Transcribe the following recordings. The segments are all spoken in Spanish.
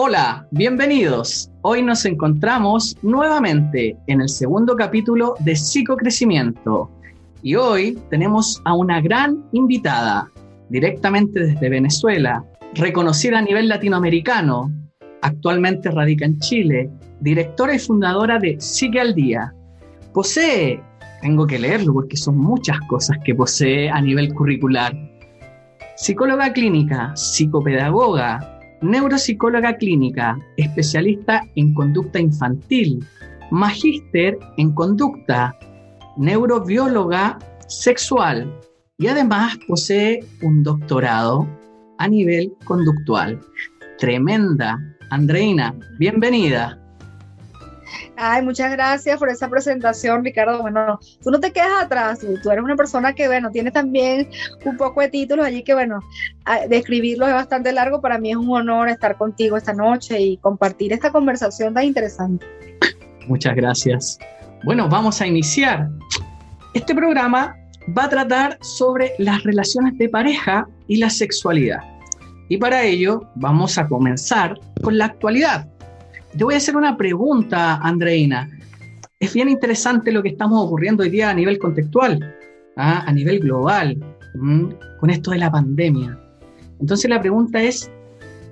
Hola, bienvenidos. Hoy nos encontramos nuevamente en el segundo capítulo de Psicocrecimiento. Y hoy tenemos a una gran invitada, directamente desde Venezuela, reconocida a nivel latinoamericano, actualmente radica en Chile, directora y fundadora de Sigue al Día. Posee, tengo que leerlo porque son muchas cosas que posee a nivel curricular. Psicóloga clínica, psicopedagoga, neuropsicóloga clínica, especialista en conducta infantil, magíster en conducta, neurobióloga sexual y además posee un doctorado a nivel conductual. Tremenda. Andreina, bienvenida. Ay, muchas gracias por esa presentación, Ricardo. Bueno, tú no te quedas atrás, tú, eres una persona que, bueno, tiene también un poco de títulos allí que, bueno, describirlos es bastante largo. Para mí es un honor estar contigo esta noche y compartir esta conversación tan interesante. Muchas gracias. Bueno, vamos a iniciar. Este programa va a tratar sobre las relaciones de pareja y la sexualidad. Y para ello vamos a comenzar con la actualidad te voy a hacer una pregunta, Andreina. Es bien interesante lo que estamos ocurriendo hoy día a nivel contextual, ¿ah? a nivel global, con esto de la pandemia. Entonces la pregunta es,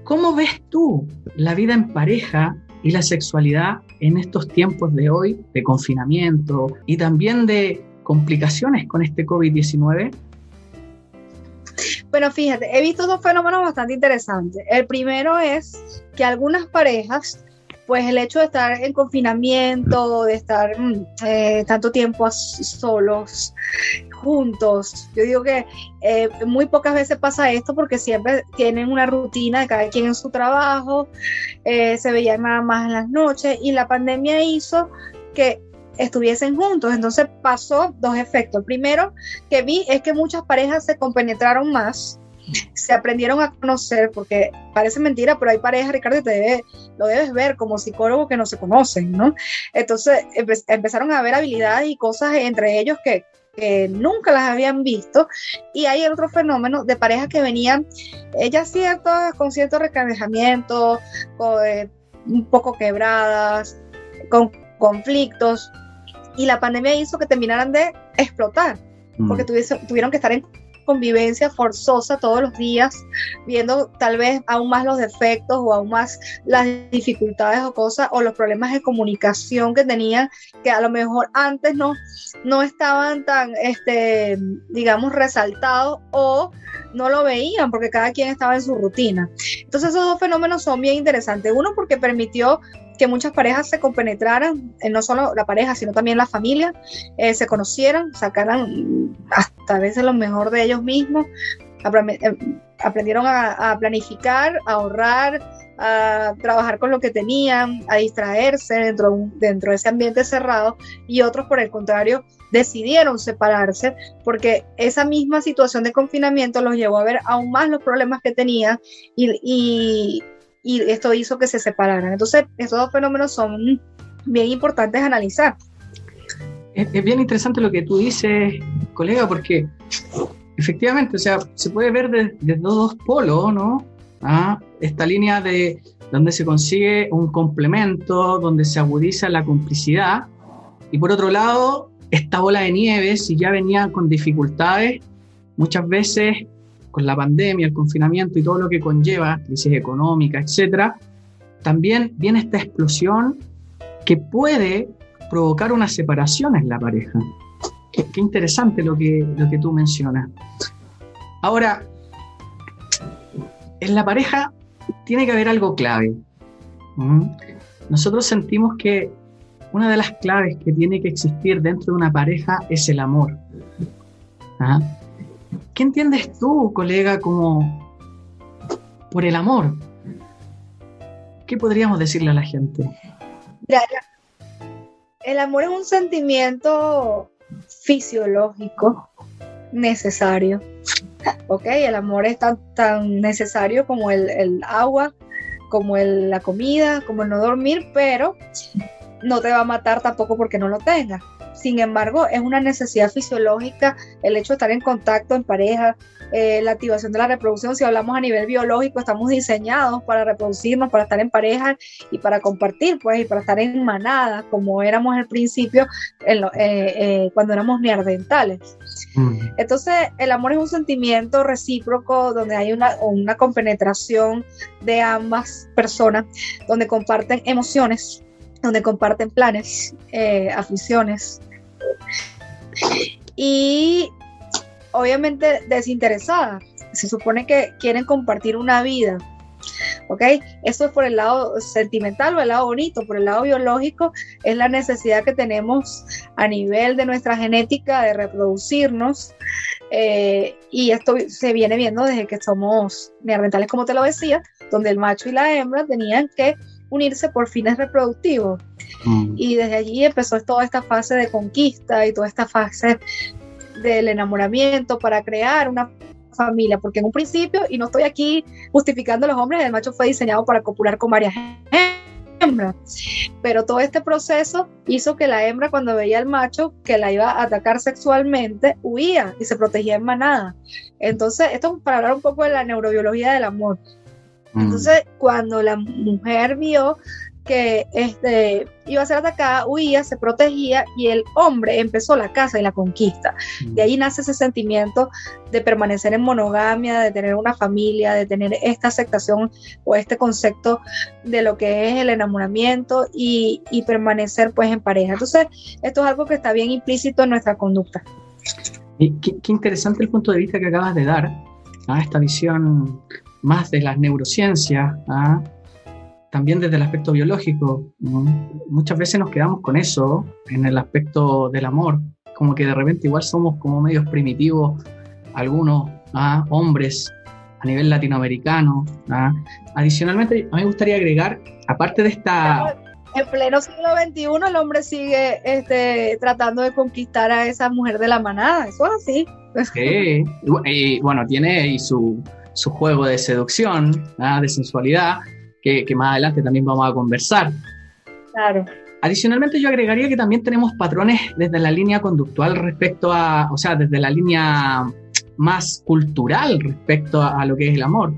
¿cómo ves tú la vida en pareja y la sexualidad en estos tiempos de hoy, de confinamiento y también de complicaciones con este COVID-19? Bueno, fíjate, he visto dos fenómenos bastante interesantes. El primero es que algunas parejas pues el hecho de estar en confinamiento, de estar mm, eh, tanto tiempo solos, juntos, yo digo que eh, muy pocas veces pasa esto porque siempre tienen una rutina de cada quien en su trabajo, eh, se veían nada más en las noches y la pandemia hizo que estuviesen juntos. Entonces pasó dos efectos. El primero que vi es que muchas parejas se compenetraron más se aprendieron a conocer, porque parece mentira, pero hay parejas, Ricardo, te lo debes ver como psicólogo que no se conocen, ¿no? Entonces empezaron a ver habilidades y cosas entre ellos que, nunca las habían visto. Y hay otro fenómeno de parejas que venían, ellas ciertas, con cierto recabejamiento, eh, un poco quebradas, con conflictos, y la pandemia hizo que terminaran de explotar, porque mm. tuvieron que estar en convivencia forzosa todos los días, viendo tal vez aún más los defectos o aún más las dificultades o cosas o los problemas de comunicación que tenían, que a lo mejor antes no, no estaban tan, este, digamos, resaltados o no lo veían porque cada quien estaba en su rutina. Entonces esos dos fenómenos son bien interesantes. Uno porque permitió que muchas parejas se compenetraran, eh, no solo la pareja, sino también la familia, eh, se conocieran, sacaran hasta veces lo mejor de ellos mismos, eh, aprendieron a, planificar, a ahorrar, a trabajar con lo que tenían, a distraerse dentro, dentro de ese ambiente cerrado y otros por el contrario decidieron separarse porque esa misma situación de confinamiento los llevó a ver aún más los problemas que tenían y esto hizo que se separaran. Entonces, estos dos fenómenos son bien importantes a analizar. Es, bien interesante lo que tú dices, colega, porque efectivamente, o sea, se puede ver desde dos polos, ¿no? ¿Ah? Esta línea de donde se consigue un complemento, donde se agudiza la complicidad, y por otro lado, esta bola de nieve, si ya venía con dificultades, muchas veces con la pandemia, el confinamiento y todo lo que conlleva, crisis económica, etcétera, también viene esta explosión que puede provocar una separación en la pareja. Qué, interesante lo que, lo que tú mencionas. Ahora, en la pareja tiene que haber algo clave. Nosotros sentimos que una de las claves que tiene que existir dentro de una pareja es el amor. ¿Ah? ¿Qué entiendes tú, colega, como por el amor? ¿Qué podríamos decirle a la gente? el amor es un sentimiento fisiológico necesario. ¿Ok? El amor es tan, tan necesario como el, agua, como la comida, como el no dormir, pero no te va a matar tampoco porque no lo tengas. Sin embargo, es una necesidad fisiológica el hecho de estar en contacto en pareja, eh, la activación de la reproducción, si hablamos a nivel biológico, estamos diseñados para reproducirnos, para estar en pareja y para compartir, pues, y para estar en manada, como éramos al principio en eh, eh, cuando éramos neandertales. Mm. Entonces, el amor es un sentimiento recíproco donde hay una, una compenetración de ambas personas, donde comparten emociones, donde comparten planes, aficiones. Y obviamente desinteresada. Se supone que quieren compartir una vida. ¿Ok? Esto es por el lado sentimental o el lado bonito, por el lado biológico, es la necesidad que tenemos a nivel de nuestra genética de reproducirnos. Eh, y esto se viene viendo desde que somos neandertales, como te lo decía, donde el macho y la hembra tenían que unirse por fines reproductivos. Mm. Y desde allí empezó toda esta fase de conquista y toda esta fase del enamoramiento para crear una familia, porque en un principio, y no estoy aquí justificando a los hombres, el macho fue diseñado para copular con varias hembras, pero todo este proceso hizo que la hembra cuando veía al macho que la iba a atacar sexualmente, huía y se protegía en manada. Entonces, esto es para hablar un poco de la neurobiología del amor. Mm. Entonces, cuando la mujer vio que este, iba a ser atacada, huía, se protegía y el hombre empezó la caza y la conquista. De ahí nace ese sentimiento de permanecer en monogamia, de tener una familia, de tener esta aceptación o este concepto de lo que es el enamoramiento y, permanecer pues en pareja. Entonces, esto es algo que está bien implícito en nuestra conducta. Y qué, interesante el punto de vista que acabas de dar, a esta visión más de las neurociencias, ¿ah? también desde el aspecto biológico. Muchas veces nos quedamos con eso en el aspecto del amor, como que de repente igual somos como medios primitivos, algunos ¿ah? hombres a nivel latinoamericano. ¿ah? Adicionalmente, a mí me gustaría agregar, aparte de esta... En pleno siglo XXI el hombre sigue este, tratando de conquistar a esa mujer de la manada, eso es así. Sí, y, bueno, tiene su, su juego de seducción, ¿ah? de sensualidad, que, más adelante también vamos a conversar. Claro. Adicionalmente yo agregaría que también tenemos patrones desde la línea conductual respecto a, o sea, desde la línea más cultural respecto a, lo que es el amor.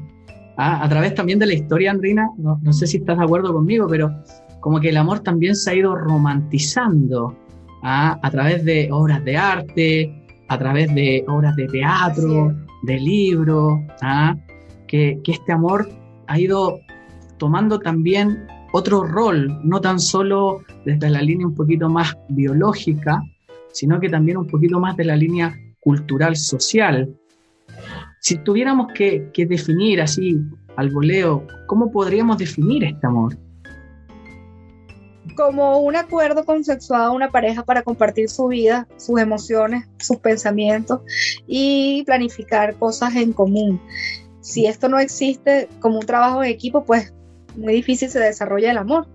¿ah? A través también de la historia, Andrina, no, sé si estás de acuerdo conmigo, pero como que el amor también se ha ido romantizando ¿ah? a través de obras de arte, a través de obras de teatro, de libros, ¿ah? que, que este amor ha ido tomando también otro rol, no tan solo desde la línea un poquito más biológica, sino que también un poquito más de la línea cultural social. Si tuviéramos que, definir así al voleo, ¿cómo podríamos definir este amor? Como un acuerdo consensuado a una pareja para compartir su vida, sus emociones, sus pensamientos y planificar cosas en común. Si esto no existe como un trabajo en equipo, pues muy difícil se desarrolla el amor.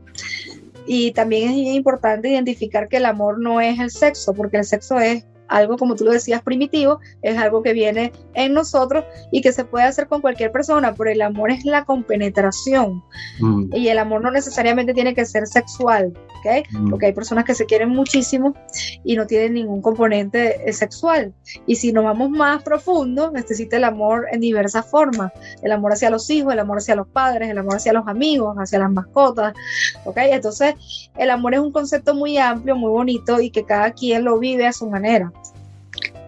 Y también es importante identificar que el amor no es el sexo, porque el sexo es algo, como tú lo decías, primitivo, es algo que viene en nosotros y que se puede hacer con cualquier persona, pero el amor es la compenetración. Mm. y el amor no necesariamente tiene que ser sexual, Porque hay personas que se quieren muchísimo y no tienen ningún componente eh, sexual. Y si nos vamos más profundo, necesita el amor en diversas formas, el amor hacia los hijos, el amor hacia los padres, el amor hacia los amigos, hacia las mascotas, ¿ok? Entonces, el amor es un concepto muy amplio, muy bonito y que cada quien lo vive a su manera.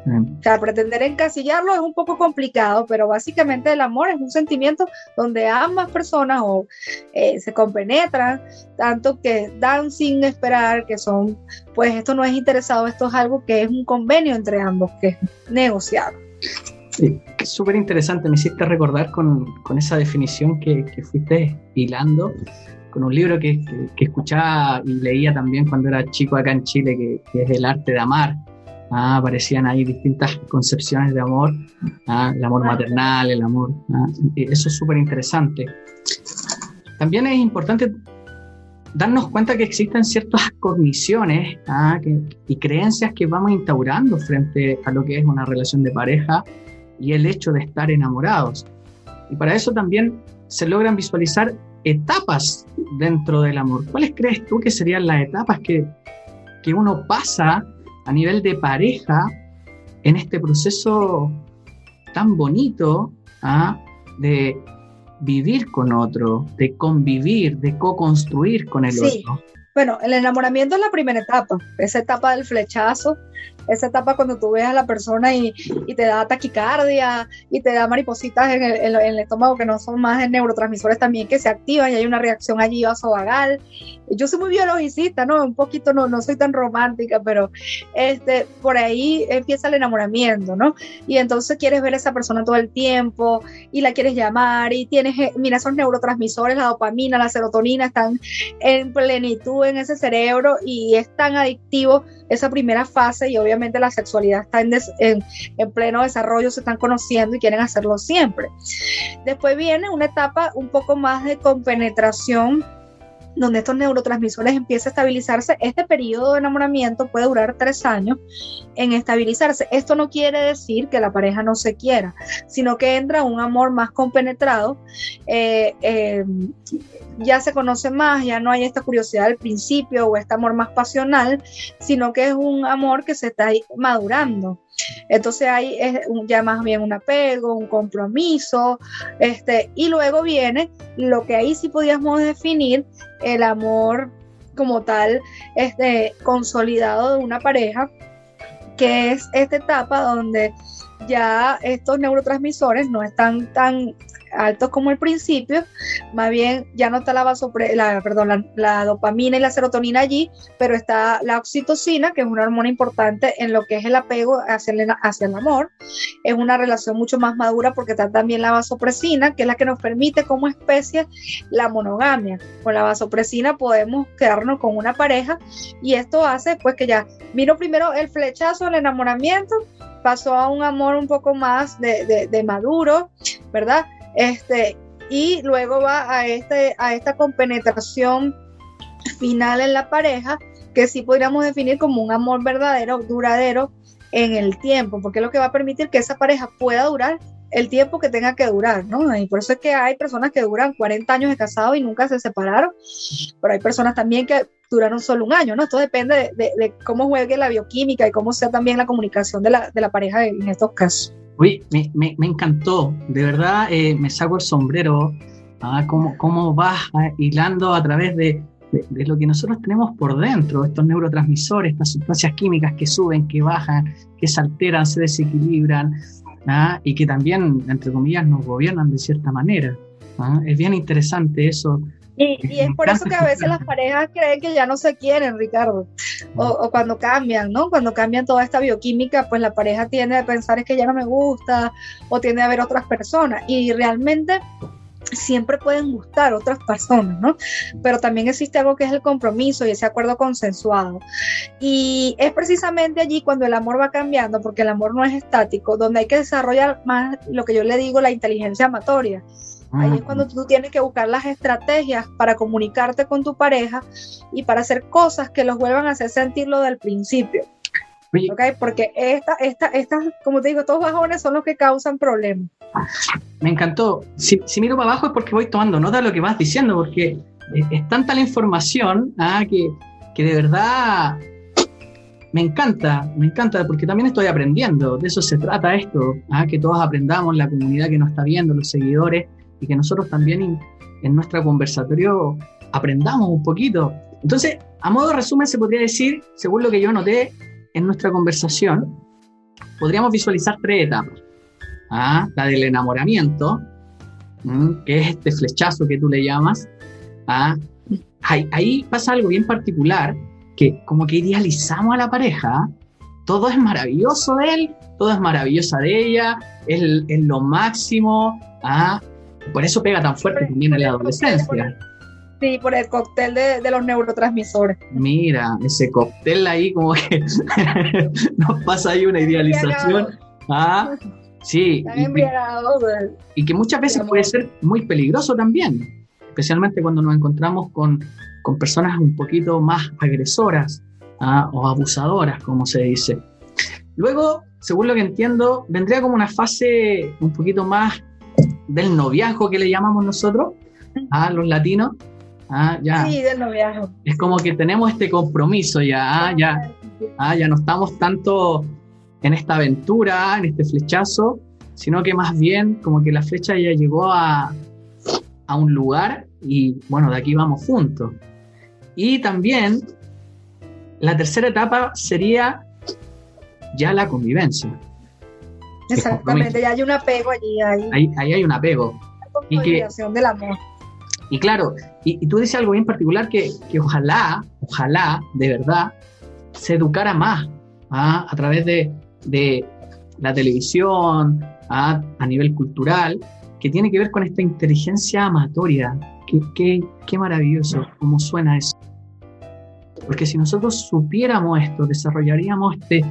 O sea, pretender encasillarlo es un poco complicado, pero básicamente el amor es un sentimiento donde ambas personas o, eh, se compenetran, tanto que dan sin esperar, que son, pues esto no es interesado, esto es algo que es un convenio entre ambos, que es negociado. Sí, súper interesante, me hiciste recordar con, con esa definición que, que, fuiste hilando, con un libro que, que, escuchaba y leía también cuando era chico acá en Chile, que es El arte de amar Ah, aparecían ahí distintas concepciones de amor, ah, el amor maternal, el amor. Ah, eso es súper interesante. También es importante darnos cuenta que existen ciertas cogniciones y creencias que vamos instaurando frente a lo que es una relación de pareja y el hecho de estar enamorados. Y para eso también se logran visualizar etapas dentro del amor. ¿Cuáles crees tú que serían las etapas que, que uno pasa a nivel de pareja en este proceso tan bonito ¿ah? de vivir con otro, de convivir, de co-construir con el otro. Bueno, el enamoramiento es la primera etapa, esa etapa del flechazo, esa etapa cuando tú ves a la persona y, te da taquicardia y te da maripositas en el, estómago que no son más neurotransmisores también que se activan y hay una reacción allí vasovagal. Yo soy muy biologicista, ¿no? Un poquito no, no soy tan romántica, pero este, por ahí empieza el enamoramiento, ¿no? Y entonces quieres ver a esa persona todo el tiempo y la quieres llamar y tienes, eh, mira, esos neurotransmisores, la dopamina, la serotonina están en plenitud en ese cerebro y es tan adictivo esa primera fase y obviamente la sexualidad está en, en, pleno desarrollo, se están conociendo y quieren hacerlo siempre. Después viene una etapa un poco más de compenetración donde estos neurotransmisores empiezan a estabilizarse, este periodo de enamoramiento puede durar tres años en estabilizarse. Esto no quiere decir que la pareja no se quiera, sino que entra un amor más compenetrado, eh, eh, ya se conoce más, ya no hay esta curiosidad al principio o este amor más pasional, sino que es un amor que se está madurando. Entonces hay ya más bien un apego, un compromiso, este, y luego viene lo que ahí sí podíamos definir el amor como tal, este, consolidado de una pareja, que es esta etapa donde ya estos neurotransmisores no están tan altos como el principio, más bien ya no está la, la, perdón, la, dopamina y la serotonina allí, pero está la oxitocina, que es una hormona importante en lo que es el apego hacia el, hacia el amor. Es una relación mucho más madura porque está también la vasopresina, que es la que nos permite como especie la monogamia. Con la vasopresina podemos quedarnos con una pareja y esto hace pues que ya miro primero el flechazo, el enamoramiento, pasó a un amor un poco más de, de maduro, ¿verdad? Este, y luego va a, este, a esta compenetración final en la pareja, que sí podríamos definir como un amor verdadero, duradero en el tiempo, porque es lo que va a permitir que esa pareja pueda durar el tiempo que tenga que durar, ¿no? Y por eso es que hay personas que duran 40 años de casado y nunca se separaron, pero hay personas también que duraron solo un año, ¿no? Esto depende de, cómo juegue la bioquímica y cómo sea también la comunicación de la, de la pareja en estos casos. Uy, me, me, me encantó, de verdad eh, me saco el sombrero, ¿ah? cómo, cómo vas ah, hilando a través de, de, lo que nosotros tenemos por dentro, estos neurotransmisores, estas sustancias químicas que suben, que bajan, que se alteran, se desequilibran, ¿ah? y que también, entre comillas, nos gobiernan de cierta manera. Es bien interesante eso, y, es por eso que a veces las parejas creen que ya no se quieren, Ricardo, o, cuando cambian, ¿no? Cuando cambian toda esta bioquímica, pues la pareja tiende a pensar es que ya no me gusta o tiende a ver otras personas y realmente siempre pueden gustar otras personas, ¿no? Pero también existe algo que es el compromiso y ese acuerdo consensuado. Y es precisamente allí cuando el amor va cambiando, porque el amor no es estático, donde hay que desarrollar más lo que yo le digo la inteligencia amatoria Ahí es cuando tú tienes que buscar las estrategias para comunicarte con tu pareja y para hacer cosas que los vuelvan a hacer sentir lo del principio. Porque esta, esta, estas, como te digo, estos bajones son los que causan problemas. Me encantó. Si, miro para abajo es porque voy tomando nota de lo que vas diciendo, porque es, tanta la información ah, que, que de verdad me encanta, me encanta, porque también estoy aprendiendo. De eso se trata esto, ah, que todos aprendamos, la comunidad que nos está viendo, los seguidores, y que nosotros también en, nuestro conversatorio aprendamos un poquito. Entonces, a modo de resumen, se podría decir, según lo que yo noté en nuestra conversación, podríamos visualizar tres etapas. ¿ah? La del enamoramiento, que es este flechazo que tú le llamas. ¿ah? Ahí, ahí, pasa algo bien particular, que como que idealizamos a la pareja, todo es maravilloso de él, todo es maravillosa de ella, es, es lo máximo, ¿ah? Por eso pega tan fuerte también en la adolescencia. Sí, por el cóctel de, los neurotransmisores. Mira, ese cóctel ahí como que nos pasa ahí una idealización. Ah, sí. Y, que muchas veces puede ser muy peligroso también, especialmente cuando nos encontramos con, con personas un poquito más agresoras ¿ah? o abusadoras, como se dice. Luego, según lo que entiendo, vendría como una fase un poquito más del noviazgo que le llamamos nosotros a los latinos. Ah, ya. Sí, del noviazgo. Es como que tenemos este compromiso ya, ah, ya. ¿ah? ya no estamos tanto en esta aventura, en este flechazo, sino que más bien como que la flecha ya llegó a, a un lugar y bueno, de aquí vamos juntos. Y también la tercera etapa sería ya la convivencia. Exactamente, ya hay un apego allí. Ahí, ahí hay un apego. Y que, del amor. Y claro, y, tú dices algo bien particular que, que, ojalá, ojalá, de verdad, se educara más ¿ah? a través de, de, la televisión, ¿ah? a nivel cultural, que tiene que ver con esta inteligencia amatoria. Qué, qué, qué maravilloso, cómo suena eso. Porque si nosotros supiéramos esto, desarrollaríamos este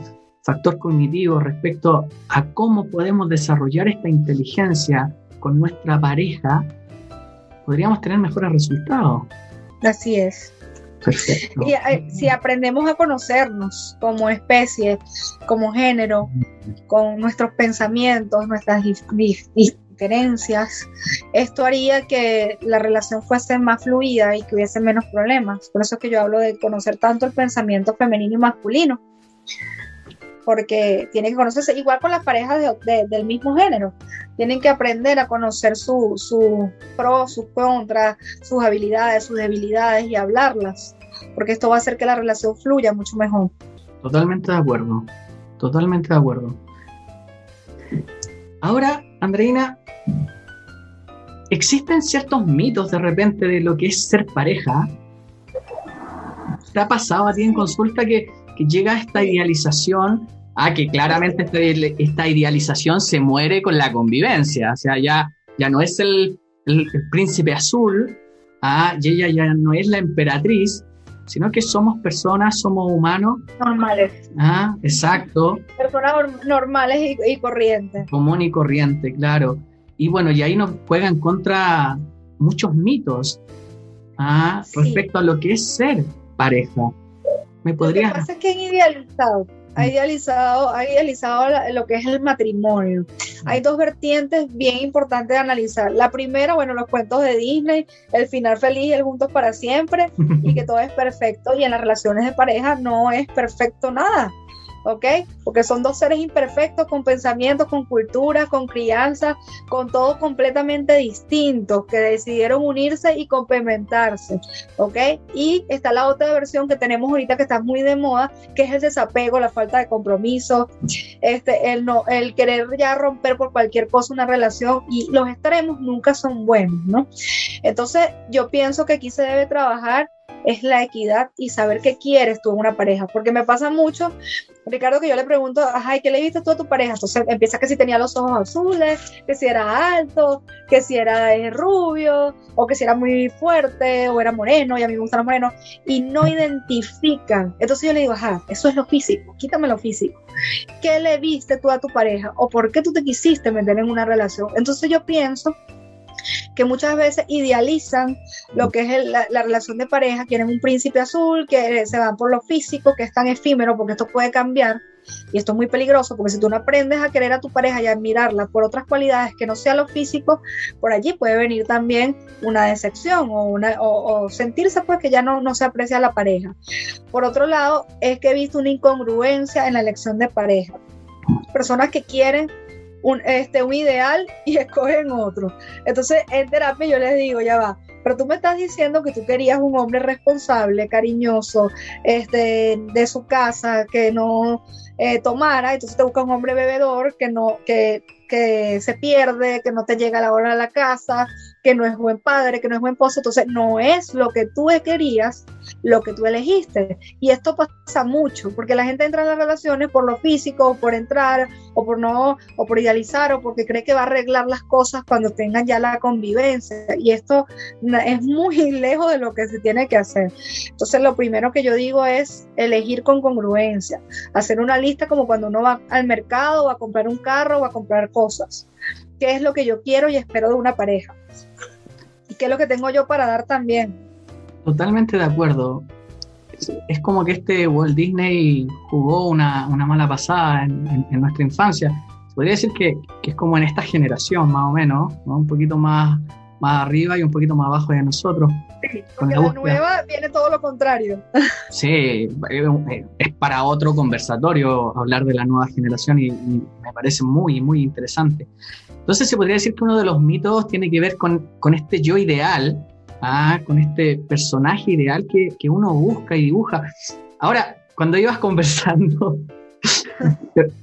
factor cognitivo respecto a cómo podemos desarrollar esta inteligencia con nuestra pareja, podríamos tener mejores resultados. Así es. Perfecto. Y eh, si aprendemos a conocernos como especie, como género, con nuestros pensamientos, nuestras diferencias, esto haría que la relación fuese más fluida y que hubiese menos problemas. Por eso es que yo hablo de conocer tanto el pensamiento femenino y masculino porque tienen que conocerse igual con las parejas del mismo género. Tienen que aprender a conocer sus su pros, sus contras, sus habilidades, sus debilidades y hablarlas, porque esto va a hacer que la relación fluya mucho mejor. Totalmente de acuerdo, totalmente de acuerdo. Ahora, Andreina, existen ciertos mitos de repente de lo que es ser pareja. ¿Te ha pasado a ti en consulta que que llega esta idealización, a que claramente esta, idealización se muere con la convivencia, o sea, ya, ya no es el, príncipe azul, ah, y ella ya no es la emperatriz, sino que somos personas, somos humanos. Normales. Ah, exacto. Personas normales y, corrientes. Común y corriente, claro. Y bueno, y ahí nos juegan contra muchos mitos ah, respecto a lo que es ser pareja. ¿Me Lo que pasa es que han idealizado, ha idealizado, ha idealizado lo que es el matrimonio. Hay dos vertientes bien importantes de analizar. La primera, bueno, los cuentos de Disney, el final feliz, el juntos para siempre y que todo es perfecto y en las relaciones de pareja no es perfecto nada. ¿Ok? Porque son dos seres imperfectos con pensamientos, con cultura, con crianza, con todo completamente distinto, que decidieron unirse y complementarse, ¿ok? Y está la otra versión que tenemos ahorita que está muy de moda, que es el desapego, la falta de compromiso, este, el, no, el querer ya romper por cualquier cosa una relación y los extremos nunca son buenos, ¿no? Entonces yo pienso que aquí se debe trabajar es la equidad y saber qué quieres tú en una pareja. Porque me pasa mucho, Ricardo, que yo le pregunto, ay, ¿qué le viste tú a tu pareja? Entonces empieza que si tenía los ojos azules, que si era alto, que si era rubio, o que si era muy fuerte, o era moreno, y a mí me gustan los morenos, y no identifican. Entonces yo le digo, ajá, eso es lo físico, quítame lo físico. ¿Qué le viste tú a tu pareja? ¿O por qué tú te quisiste meter en una relación? Entonces yo pienso que muchas veces idealizan lo que es la, relación de pareja, quieren un príncipe azul, que se van por lo físico, que es tan efímero, porque esto puede cambiar. Y esto es muy peligroso, porque si tú no aprendes a querer a tu pareja y a admirarla por otras cualidades que no sea lo físico, por allí puede venir también una decepción o, sentirse pues que ya no se aprecia la pareja. Por otro lado, es que he visto una incongruencia en la elección de pareja. Personas que quieren un, este, un ideal y escogen otro. Entonces, en terapia yo les digo, ya va, pero tú me estás diciendo que tú querías un hombre responsable, cariñoso, este, de su casa, que no eh, tomara, entonces te busca un hombre bebedor que no, que, que se pierde, que no te llega a la hora de la casa, que no es buen padre, que no es buen esposo, entonces no es lo que tú querías, lo que tú elegiste. Y esto pasa mucho, porque la gente entra en las relaciones por lo físico, por entrar, o por no, o por idealizar, o porque cree que va a arreglar las cosas cuando tengan ya la convivencia. Y esto es muy lejos de lo que se tiene que hacer. Entonces lo primero que yo digo es elegir con congruencia, hacer una lista como cuando uno va al mercado, va a comprar un carro, va a comprar cosas. ¿Qué es lo que yo quiero y espero de una pareja? ¿Y qué es lo que tengo yo para dar también? Totalmente de acuerdo. Es como que este Walt Disney jugó una, mala pasada en, nuestra infancia. Podría decir que, es como en esta generación, más o menos, un poquito más, más arriba y un poquito más abajo de nosotros. Sí, porque la, nueva viene todo lo contrario. Sí, es para otro conversatorio hablar de la nueva generación y, me parece muy, muy interesante. Entonces se podría decir que uno de los mitos tiene que ver con, con este yo ideal, ¿ah? con este personaje ideal que, que uno busca y dibuja. Ahora, cuando ibas conversando,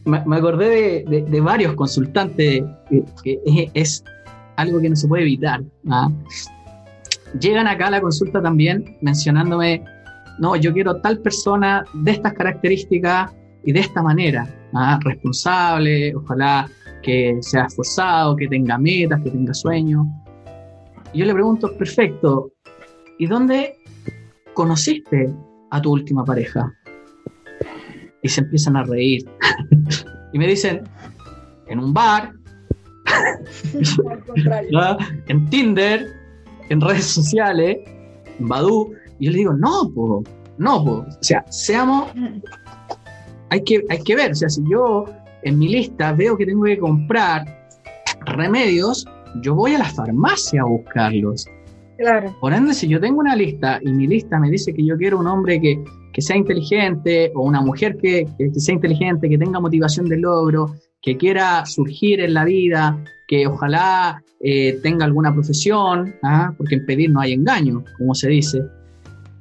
me, acordé de, varios consultantes, que, es algo que no se puede evitar. ¿ah? Llegan acá a la consulta también mencionándome, no, yo quiero tal persona de estas características y de esta manera, ¿ah? responsable, ojalá que sea esforzado, que tenga metas, que tenga sueños. Y yo le pregunto, perfecto, ¿y dónde conociste a tu última pareja? y se empiezan a reír. y me dicen, en un bar, en Tinder, en redes sociales, en Badu, y yo le digo, no, po, no, po. o sea, seamos, hay que, hay que ver, o sea, si yo en mi lista veo que tengo que comprar remedios, yo voy a la farmacia a buscarlos. Claro. Por ende, si yo tengo una lista y mi lista me dice que yo quiero un hombre que, que sea inteligente o una mujer que, sea inteligente, que tenga motivación de logro, que quiera surgir en la vida, que ojalá eh, tenga alguna profesión, ¿ah? porque en pedir no hay engaño, como se dice.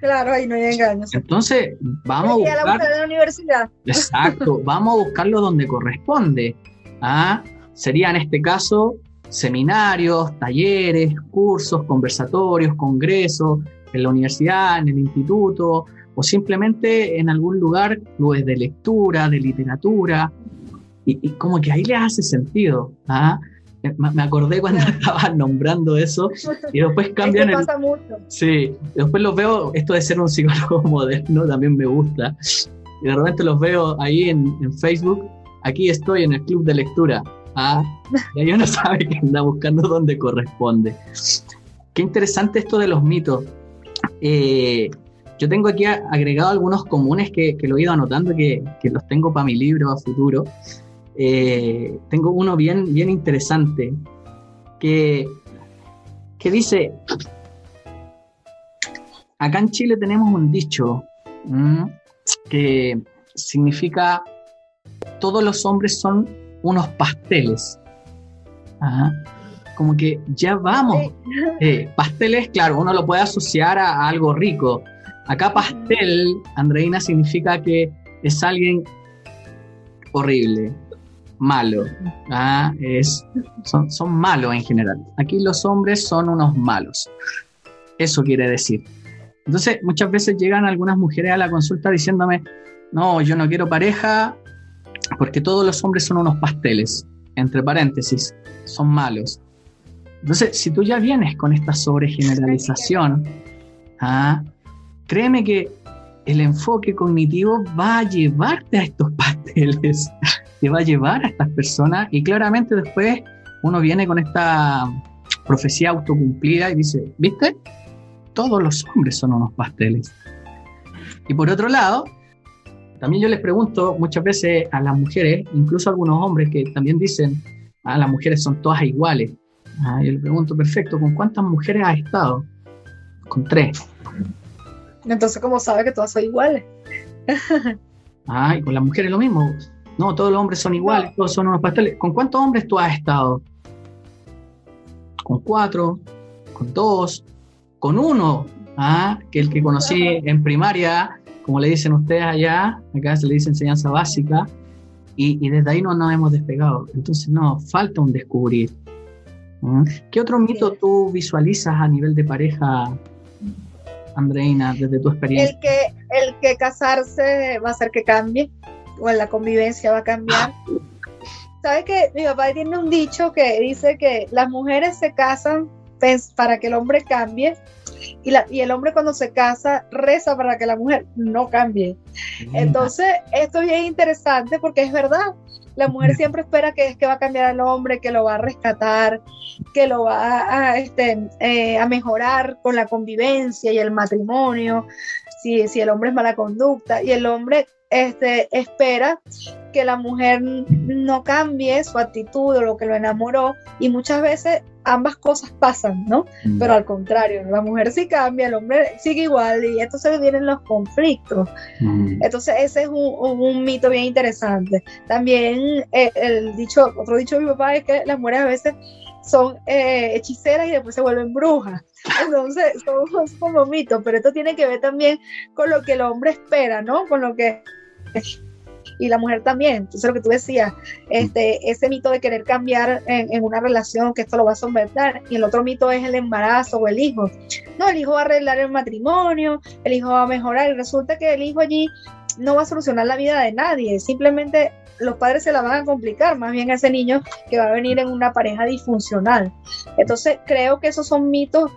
Claro, ahí no hay engaño. Entonces, vamos a buscar... la universidad. Exacto, vamos a buscarlo donde corresponde. ¿ah? Sería en este caso seminarios, talleres, cursos, conversatorios, congresos, en la universidad, en el instituto, o simplemente en algún lugar clubes de lectura, de literatura, y, como que ahí le hace sentido. ¿ah? Me acordé cuando estaban nombrando eso y después cambian. Pasa mucho. Sí, después los veo, esto de ser un psicólogo moderno también me gusta. Y de repente los veo ahí en, Facebook. Aquí estoy en el club de lectura. ¿ah? Y ahí uno sabe que anda buscando donde corresponde. Qué interesante esto de los mitos. Eh, yo tengo aquí agregado algunos comunes que, lo he ido anotando, que, los tengo para mi libro a futuro. Eh, tengo uno bien, bien interesante que, que dice, acá en Chile tenemos un dicho que significa todos los hombres son unos pasteles. Como que ya vamos. Eh, pasteles, claro, uno lo puede asociar a algo rico, Acá pastel, Andreina, significa que es alguien horrible, malo. ¿ah? Es, son, son malos en general. Aquí los hombres son unos malos. Eso quiere decir. Entonces, muchas veces llegan algunas mujeres a la consulta diciéndome, no, yo no quiero pareja porque todos los hombres son unos pasteles, entre paréntesis, son malos. Entonces, si tú ya vienes con esta sobregeneralización, ¿ah? créeme que el enfoque cognitivo va a llevarte a estos pasteles, te va a llevar a estas personas y claramente después uno viene con esta profecía autocumplida y dice, ¿viste? Todos los hombres son unos pasteles. Y por otro lado, también yo les pregunto muchas veces a las mujeres, incluso a algunos hombres que también dicen, ah, las mujeres son todas iguales. Ah, yo les pregunto, perfecto, ¿con cuántas mujeres has estado? Con tres. Entonces, ¿cómo sabe que todas son iguales? ah, y con las mujeres lo mismo. No, todos los hombres son iguales, todos son unos pasteles. ¿Con cuántos hombres tú has estado? Con cuatro, con dos, con uno, ¿ah? que el que conocí en primaria, como le dicen ustedes allá, acá se le dice enseñanza básica, y, desde ahí no nos hemos despegado. Entonces, no, falta un descubrir. ¿Mm? ¿Qué otro mito tú visualizas a nivel de pareja, Andreina, desde tu experiencia? El que, el que casarse va a hacer que cambie, o la convivencia va a cambiar. ¿Sabes que Mi papá tiene un dicho que dice que las mujeres se casan para que el hombre cambie y, la, y el hombre cuando se casa reza para que la mujer no cambie. Entonces, esto es bien interesante porque es verdad. La mujer siempre espera que, que va a cambiar al hombre, que lo va a rescatar, que lo va a, este, eh, a mejorar con la convivencia y el matrimonio. Si, si el hombre es mala conducta, y el hombre este, espera que la mujer no cambie su actitud o lo que lo enamoró y muchas veces ambas cosas pasan, ¿no? Mm. Pero al contrario, la mujer sí cambia, el hombre sigue igual y entonces vienen los conflictos. Mm. Entonces ese es un, mito bien interesante. También eh, el dicho, otro dicho de mi papá es que las mujeres a veces son eh, hechiceras y después se vuelven brujas. Entonces, son, como mitos, pero esto tiene que ver también con lo que el hombre espera, ¿no? Con lo que y la mujer también. Entonces lo que tú decías, este, ese mito de querer cambiar en, una relación, que esto lo va a someter, y el otro mito es el embarazo o el hijo. No, el hijo va a arreglar el matrimonio, el hijo va a mejorar, y resulta que el hijo allí no va a solucionar la vida de nadie, simplemente los padres se la van a complicar, más bien ese niño que va a venir en una pareja disfuncional. Entonces creo que esos son mitos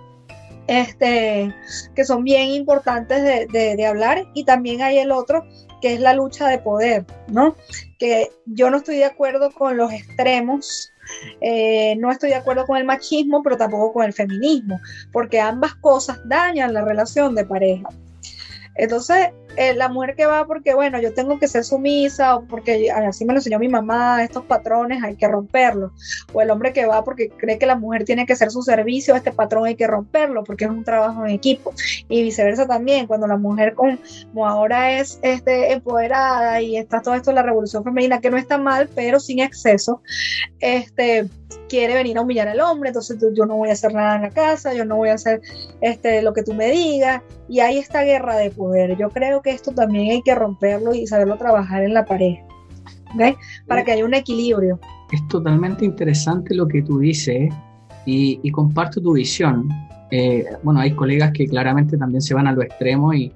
este, que son bien importantes de, de, hablar y también hay el otro que es la lucha de poder, ¿no? Que yo no estoy de acuerdo con los extremos, eh, no estoy de acuerdo con el machismo, pero tampoco con el feminismo, porque ambas cosas dañan la relación de pareja. Entonces, eh, la mujer que va porque, bueno, yo tengo que ser sumisa o porque así me lo enseñó mi mamá, estos patrones hay que romperlos. O el hombre que va porque cree que la mujer tiene que ser su servicio, este patrón hay que romperlo porque es un trabajo en equipo. Y viceversa también, cuando la mujer como ahora es este, empoderada y está todo esto de la revolución femenina, que no está mal, pero sin exceso, este quiere venir a humillar al hombre, entonces yo no voy a hacer nada en la casa, yo no voy a hacer este, lo que tú me digas, y hay esta guerra de poder. Yo creo que esto también hay que romperlo y saberlo trabajar en la pareja, para que haya un equilibrio. Es totalmente interesante lo que tú dices y, comparto tu visión. Eh, bueno, hay colegas que claramente también se van a lo extremo y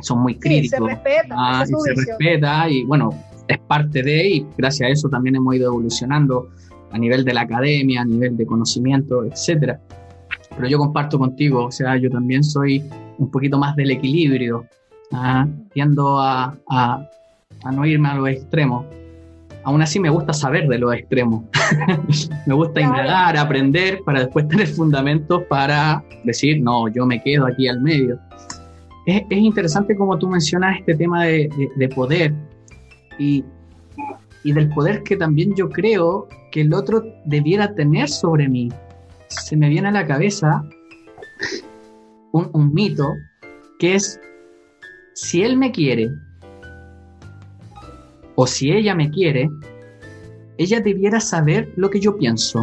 son muy críticos. se respeta, ah, y se respeta y bueno, es parte de y gracias a eso también hemos ido evolucionando a nivel de la academia, a nivel de conocimiento, etcétera. Pero yo comparto contigo, o sea, yo también soy un poquito más del equilibrio, ¿ah? tiendo a, a, no irme a los extremos. Aún así me gusta saber de los extremos. me gusta indagar, aprender, para después tener fundamentos para decir, no, yo me quedo aquí al medio. Es, es interesante como tú mencionas este tema de, de, de poder y, y del poder que también yo creo que el otro debiera tener sobre mí. Se me viene a la cabeza un, mito que es, si él me quiere o si ella me quiere, ella debiera saber lo que yo pienso.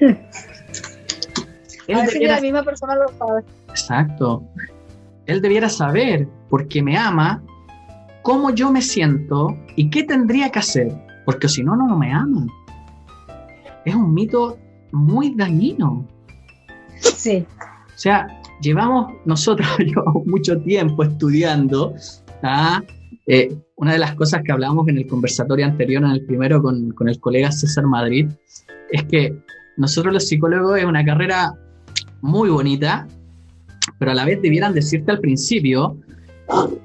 a ver la misma persona lo sabe. Exacto. Él debiera saber, porque me ama, cómo yo me siento y qué tendría que hacer, porque si no, no me ama es un mito muy dañino. Sí. O sea, llevamos nosotros mucho tiempo estudiando. ¿ah? Eh, una de las cosas que hablábamos en el conversatorio anterior, en el primero con, con, el colega César Madrid, es que nosotros los psicólogos es una carrera muy bonita, pero a la vez debieran decirte al principio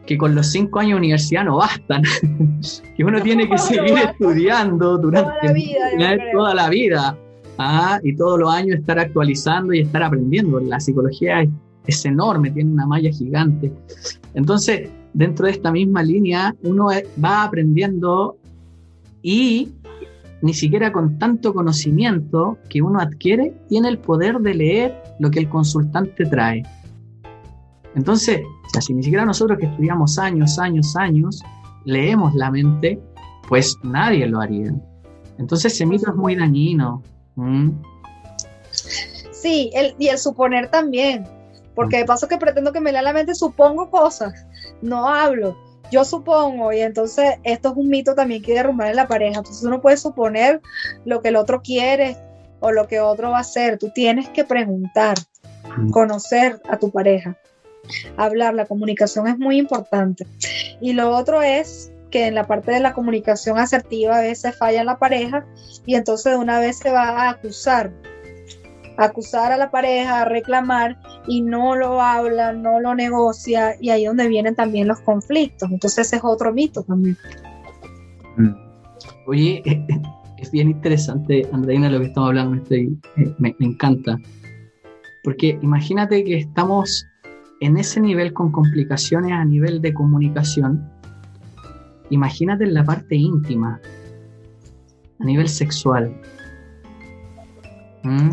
que con los cinco años de universidad no bastan, que uno tiene que seguir estudiando durante toda la vida, toda la vida ¿ah? y todos los años estar actualizando y estar aprendiendo. La psicología es, enorme, tiene una malla gigante. Entonces, dentro de esta misma línea, uno va aprendiendo y ni siquiera con tanto conocimiento que uno adquiere, tiene el poder de leer lo que el consultante trae. Entonces, si ni siquiera nosotros que estudiamos años, años, años, leemos la mente, pues nadie lo haría. Entonces ese mito es muy dañino. Sí, y el suponer también, porque de paso que pretendo que me lea la mente, supongo cosas, no hablo, yo supongo, y entonces esto es un mito también que derrumbar en la pareja, entonces uno puede suponer lo que el otro quiere o lo que otro va a hacer, tú tienes que preguntar, conocer a tu pareja hablar, la comunicación es muy importante. Y lo otro es que en la parte de la comunicación asertiva a veces falla la pareja y entonces de una vez se va a acusar, acusar a la pareja, a reclamar y no lo habla, no lo negocia y ahí es donde vienen también los conflictos. Entonces ese es otro mito también. Mm. Oye, es bien interesante, Andreina, lo que estamos hablando, estoy, me, me encanta. Porque imagínate que estamos en ese nivel con complicaciones a nivel de comunicación, imagínate en la parte íntima, a nivel sexual. ¿Mm?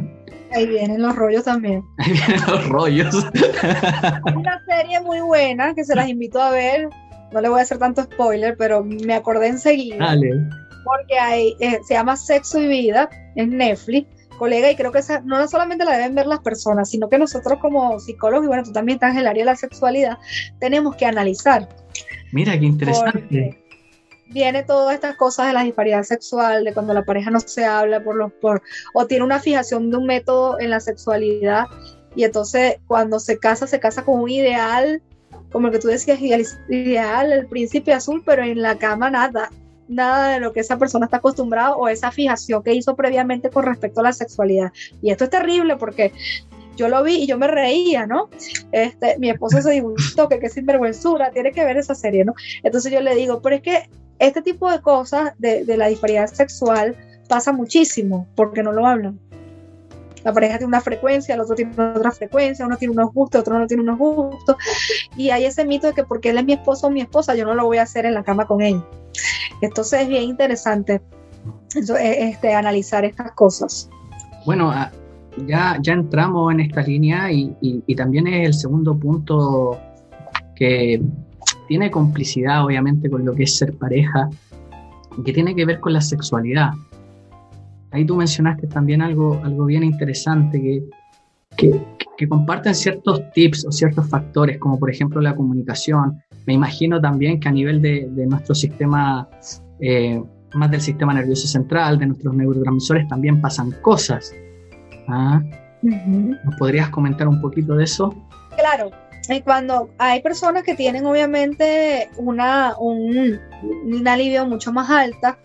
Ahí vienen los rollos también. Ahí vienen los rollos. Hay una serie muy buena que se las invito a ver. No le voy a hacer tanto spoiler, pero me acordé enseguida. Dale. Porque hay, eh, se llama Sexo y Vida en Netflix colega, y creo que esa no solamente la deben ver las personas, sino que nosotros como psicólogos, y bueno, tú también estás en el área de la sexualidad, tenemos que analizar. Mira, qué interesante. viene todas estas cosas de la disparidad sexual, de cuando la pareja no se habla por los por o tiene una fijación de un método en la sexualidad y entonces cuando se casa se casa con un ideal como el que tú decías ideal, el príncipe azul, pero en la cama nada nada de lo que esa persona está acostumbrada o esa fijación que hizo previamente con respecto a la sexualidad. Y esto es terrible porque yo lo vi y yo me reía, ¿no? Este, mi esposo se disgustó, que qué sinvergüenzura, tiene que ver esa serie, ¿no? Entonces yo le digo, pero es que este tipo de cosas de, de la disparidad sexual pasa muchísimo porque no lo hablan. La pareja tiene una frecuencia, el otro tiene otra frecuencia, uno tiene unos gustos, otro no tiene unos gustos. Y hay ese mito de que porque él es mi esposo o mi esposa, yo no lo voy a hacer en la cama con él. Entonces es bien interesante e, este, analizar estas cosas. Bueno, ah, ya, ya entramos en esta línea y, también es el segundo punto que tiene complicidad obviamente con lo que es ser pareja, que tiene que ver con la sexualidad. Ahí tú mencionaste también algo, algo bien interesante que, que, comparten ciertos tips o ciertos factores, como por ejemplo la comunicación. Me imagino también que a nivel de, nuestro sistema, eh, más del sistema nervioso central, de nuestros neurotransmisores, también pasan cosas. ¿Ah? ¿Nos podrías comentar un poquito de eso? Claro, cuando hay personas que tienen obviamente una, un, una alivio mucho más alta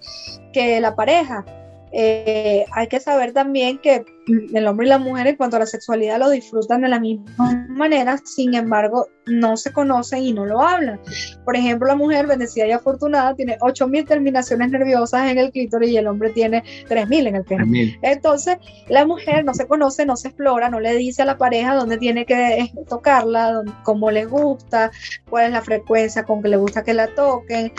que la pareja, eh, hay que saber también que el hombre y la mujer en cuanto a la sexualidad lo disfrutan de la misma manera, sin embargo no se conocen y no lo hablan. Por ejemplo, la mujer bendecida y afortunada tiene 8.000 terminaciones nerviosas en el clítoris y el hombre tiene 3.000 en el pene. Entonces, la mujer no se conoce, no se explora, no le dice a la pareja dónde tiene que tocarla, cómo le gusta, cuál es la frecuencia con que le gusta que la toquen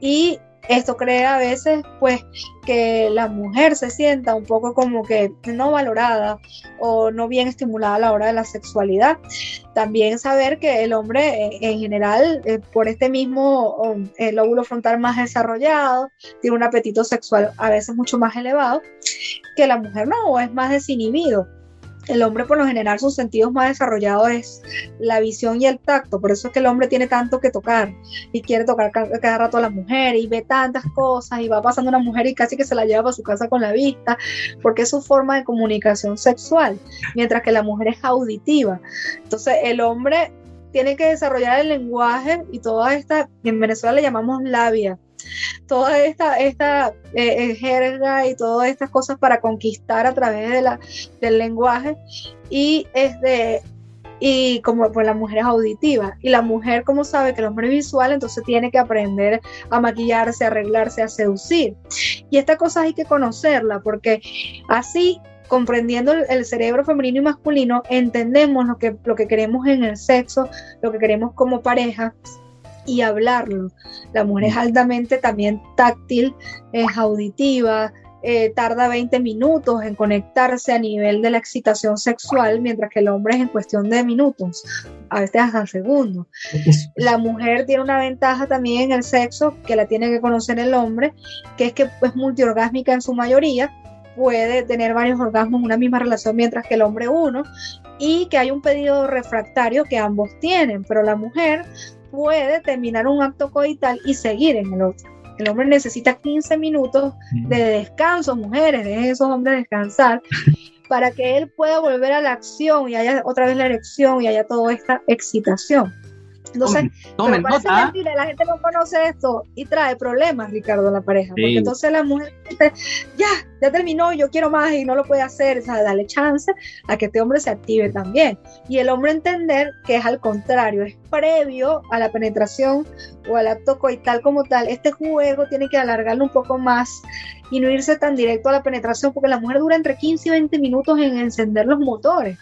y esto crea a veces pues que la mujer se sienta un poco como que no valorada o no bien estimulada a la hora de la sexualidad. También saber que el hombre eh, en general eh, por este mismo el lóbulo frontal más desarrollado tiene un apetito sexual a veces mucho más elevado que la mujer no, o es más desinhibido el hombre por lo general sus sentidos más desarrollados es la visión y el tacto, por eso es que el hombre tiene tanto que tocar y quiere tocar cada, rato a la mujer y ve tantas cosas y va pasando una mujer y casi que se la lleva para su casa con la vista, porque es su forma de comunicación sexual, mientras que la mujer es auditiva. Entonces el hombre tiene que desarrollar el lenguaje y toda esta, en Venezuela le llamamos labia, toda esta, esta eh, eh, jerga y todas estas cosas para conquistar a través de la, del lenguaje. Y es de y como pues la mujer es auditiva. Y la mujer como sabe que el hombre es visual entonces tiene que aprender a maquillarse, a arreglarse, a seducir. Y esta cosa hay que conocerla porque así comprendiendo el, cerebro femenino y masculino entendemos lo que, lo que queremos en el sexo, lo que queremos como pareja y hablarlo. La mujer es altamente también táctil, es auditiva, eh, tarda 20 minutos en conectarse a nivel de la excitación sexual, mientras que el hombre es en cuestión de minutos, a veces hasta segundos. La mujer tiene una ventaja también en el sexo que la tiene que conocer el hombre, que es que es multiorgásmica en su mayoría, puede tener varios orgasmos en una misma relación, mientras que el hombre uno, y que hay un pedido refractario que ambos tienen, pero la mujer puede terminar un acto coital y seguir en el otro. El hombre necesita 15 minutos de descanso, mujeres, de esos hombres descansar, para que él pueda volver a la acción y haya otra vez la erección y haya toda esta excitación. Entonces, tomen, la gente no conoce esto y trae problemas, Ricardo, a la pareja. Porque entonces la mujer dice, ya, ya terminó, yo quiero más y no lo puede hacer. O sea, dale chance a que este hombre se active también. Y el hombre entender que es al contrario, es previo a la penetración o al acto coital como tal. Este juego tiene que alargarlo un poco más y no irse tan directo a la penetración, porque la mujer dura entre 15 y 20 minutos en encender los motores.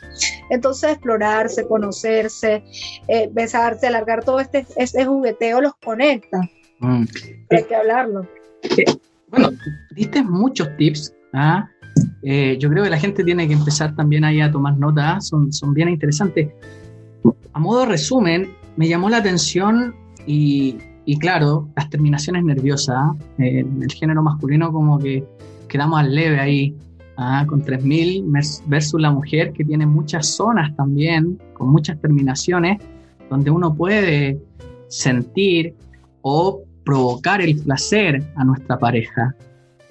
Entonces explorarse, conocerse, eh, besarse, alargar todo este, este jugueteo los conecta. Mm. Hay que hablarlo. Eh, bueno, diste muchos tips. ¿ah? Eh, yo creo que la gente tiene que empezar también ahí a tomar nota, son, son bien interesantes. A modo de resumen, me llamó la atención y, y claro, las terminaciones nerviosas, ¿eh? el género masculino como que quedamos al leve ahí, ¿ah? con 3000 versus la mujer que tiene muchas zonas también, con muchas terminaciones, donde uno puede sentir o provocar el placer a nuestra pareja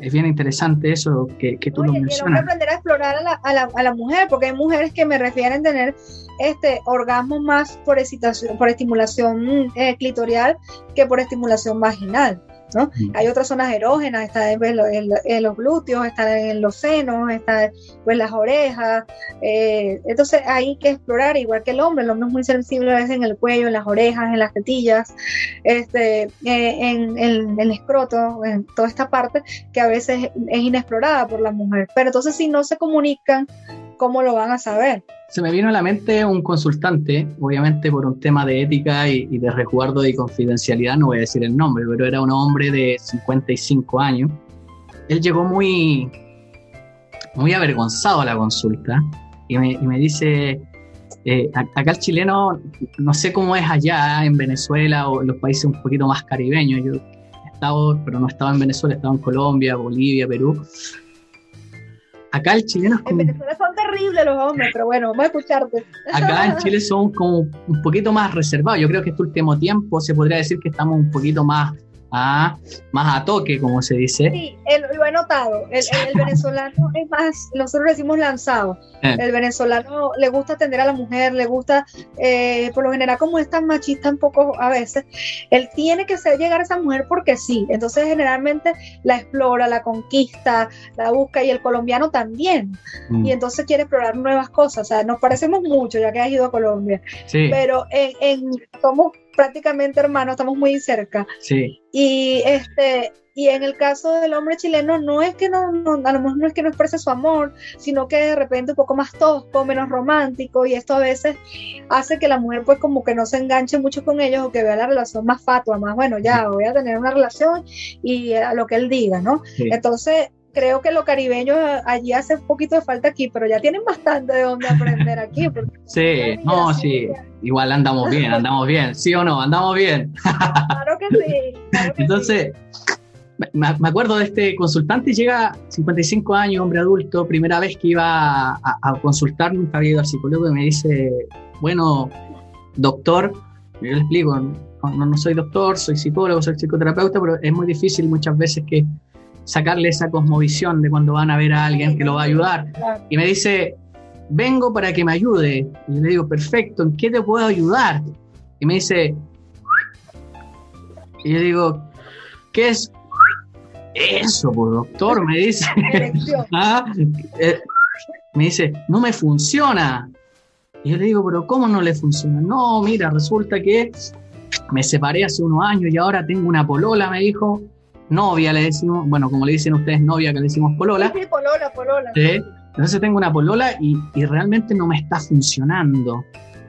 es bien interesante eso que, que tú lo mencionas. Quiero aprender a explorar a la, a, la, a la, mujer, porque hay mujeres que me refieren tener este orgasmo más por excitación, por estimulación eh, clitorial que por estimulación vaginal. Hay otras zonas erógenas, está en, los glúteos, está en los senos, está en pues, las orejas. Eh, entonces hay que explorar, igual que el hombre, el hombre es muy sensible a veces en el cuello, en las orejas, en las tetillas, este, eh, en, el escroto, en toda esta parte que a veces es inexplorada por la mujer. Pero entonces si no se comunican, ¿cómo lo van a saber? Se me vino a la mente un consultante, obviamente por un tema de ética y, de resguardo y confidencialidad, no voy a decir el nombre, pero era un hombre de 55 años. Él llegó muy, muy avergonzado a la consulta y me, dice, eh, acá el chileno, no sé cómo es allá en Venezuela o en los países un poquito más caribeños, yo he pero no estaba en Venezuela, estaba en Colombia, Bolivia, Perú. Acá el chileno es como... En Venezuela son terribles los hombres, pero bueno, vamos a escucharte. Acá en Chile son como un poquito más reservados. Yo creo que este último tiempo se podría decir que estamos un poquito más a, más a toque, como se dice. Sí, lo he notado. El, venezolano es más, nosotros decimos lanzado. Eh. El venezolano le gusta atender a la mujer, le gusta, eh, por lo general, como es tan machista un poco a veces, él tiene que hacer llegar a esa mujer porque sí. Entonces, generalmente la explora, la conquista, la busca y el colombiano también. Mm. Y entonces quiere explorar nuevas cosas. O sea, nos parecemos mucho ya que has ido a Colombia. Sí. Pero en, en somos prácticamente hermanos, estamos muy cerca. Sí. Y este y en el caso del hombre chileno no es que no, no, a lo mejor no es que no exprese su amor, sino que de repente un poco más tosco, menos romántico y esto a veces hace que la mujer pues como que no se enganche mucho con ellos o que vea la relación más fatua, más bueno, ya voy a tener una relación y a lo que él diga, ¿no? Entonces creo que lo caribeño allí hace un poquito de falta aquí, pero ya tienen bastante de dónde aprender aquí. Sí, no, sí, igual andamos bien, andamos bien, ¿sí o no? Andamos bien. Claro que sí. Entonces, me, acuerdo de este consultante, llega 55 años, hombre adulto, primera vez que iba a, consultar, nunca había ido al psicólogo y me dice, bueno, doctor, yo le explico, no, no soy doctor, soy psicólogo, soy psicoterapeuta, pero es muy difícil muchas veces que sacarle esa cosmovisión de cuando van a ver a alguien que lo va a ayudar. Y me dice, vengo para que me ayude. Y yo le digo, perfecto, ¿en qué te puedo ayudar? Y me dice, y yo digo, ¿qué es eso, por doctor? Me dice, ¿Ah? eh, me dice, no me funciona. Y yo le digo, pero ¿cómo no le funciona? No, mira, resulta que me separé hace unos años y ahora tengo una polola, me dijo, novia, le decimos, bueno, como le dicen ustedes novia, que le decimos polola. Sí, polola, polola. Entonces tengo una polola y, y, realmente no me está funcionando.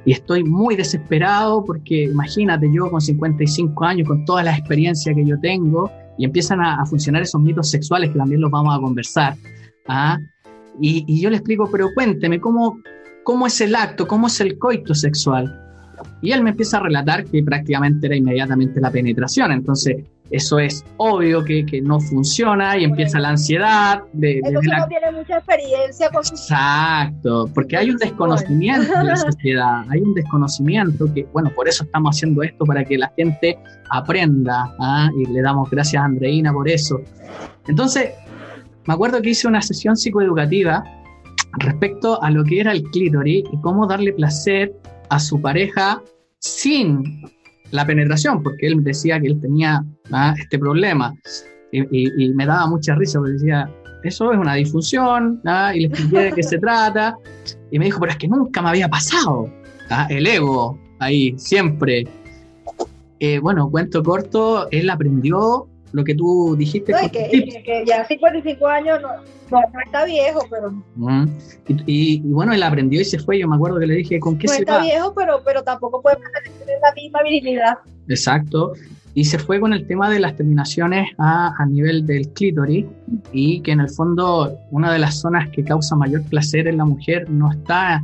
Y estoy muy desesperado porque imagínate, yo con 55 años, con toda la experiencia que yo tengo, y empiezan a, funcionar esos mitos sexuales que también los vamos a conversar. ¿ah? Y, y, yo le explico, pero cuénteme, ¿cómo, ¿cómo es el acto? ¿Cómo es el coito sexual? Y él me empieza a relatar que prácticamente era inmediatamente la penetración. Entonces, eso es obvio que, que no funciona y empieza la ansiedad. De, Entonces no tiene mucha experiencia con Exacto, porque hay un desconocimiento de la sociedad, hay un desconocimiento que, bueno, por eso estamos haciendo esto, para que la gente aprenda, ¿ah? y le damos gracias a Andreina por eso. Entonces, me acuerdo que hice una sesión psicoeducativa respecto a lo que era el clítoris y cómo darle placer a su pareja sin la penetración, porque él decía que él tenía ¿ah? este problema. Y, me daba mucha risa porque decía, eso es una disfunción, ¿ah? y le expliqué de qué se trata. Y me dijo, pero es que nunca me había pasado. ¿ah? El ego, ahí, siempre. Eh, bueno, cuento corto, él aprendió lo que tú dijiste. No, que, ya 55 años no, no, está viejo, pero... y, bueno, él aprendió y se fue, yo me acuerdo que le dije, ¿con qué no se está viejo, pero, pero tampoco puede tener la misma virilidad. Exacto, y se fue con el tema de las terminaciones a, a nivel del clítoris y que en el fondo una de las zonas que causa mayor placer en la mujer no está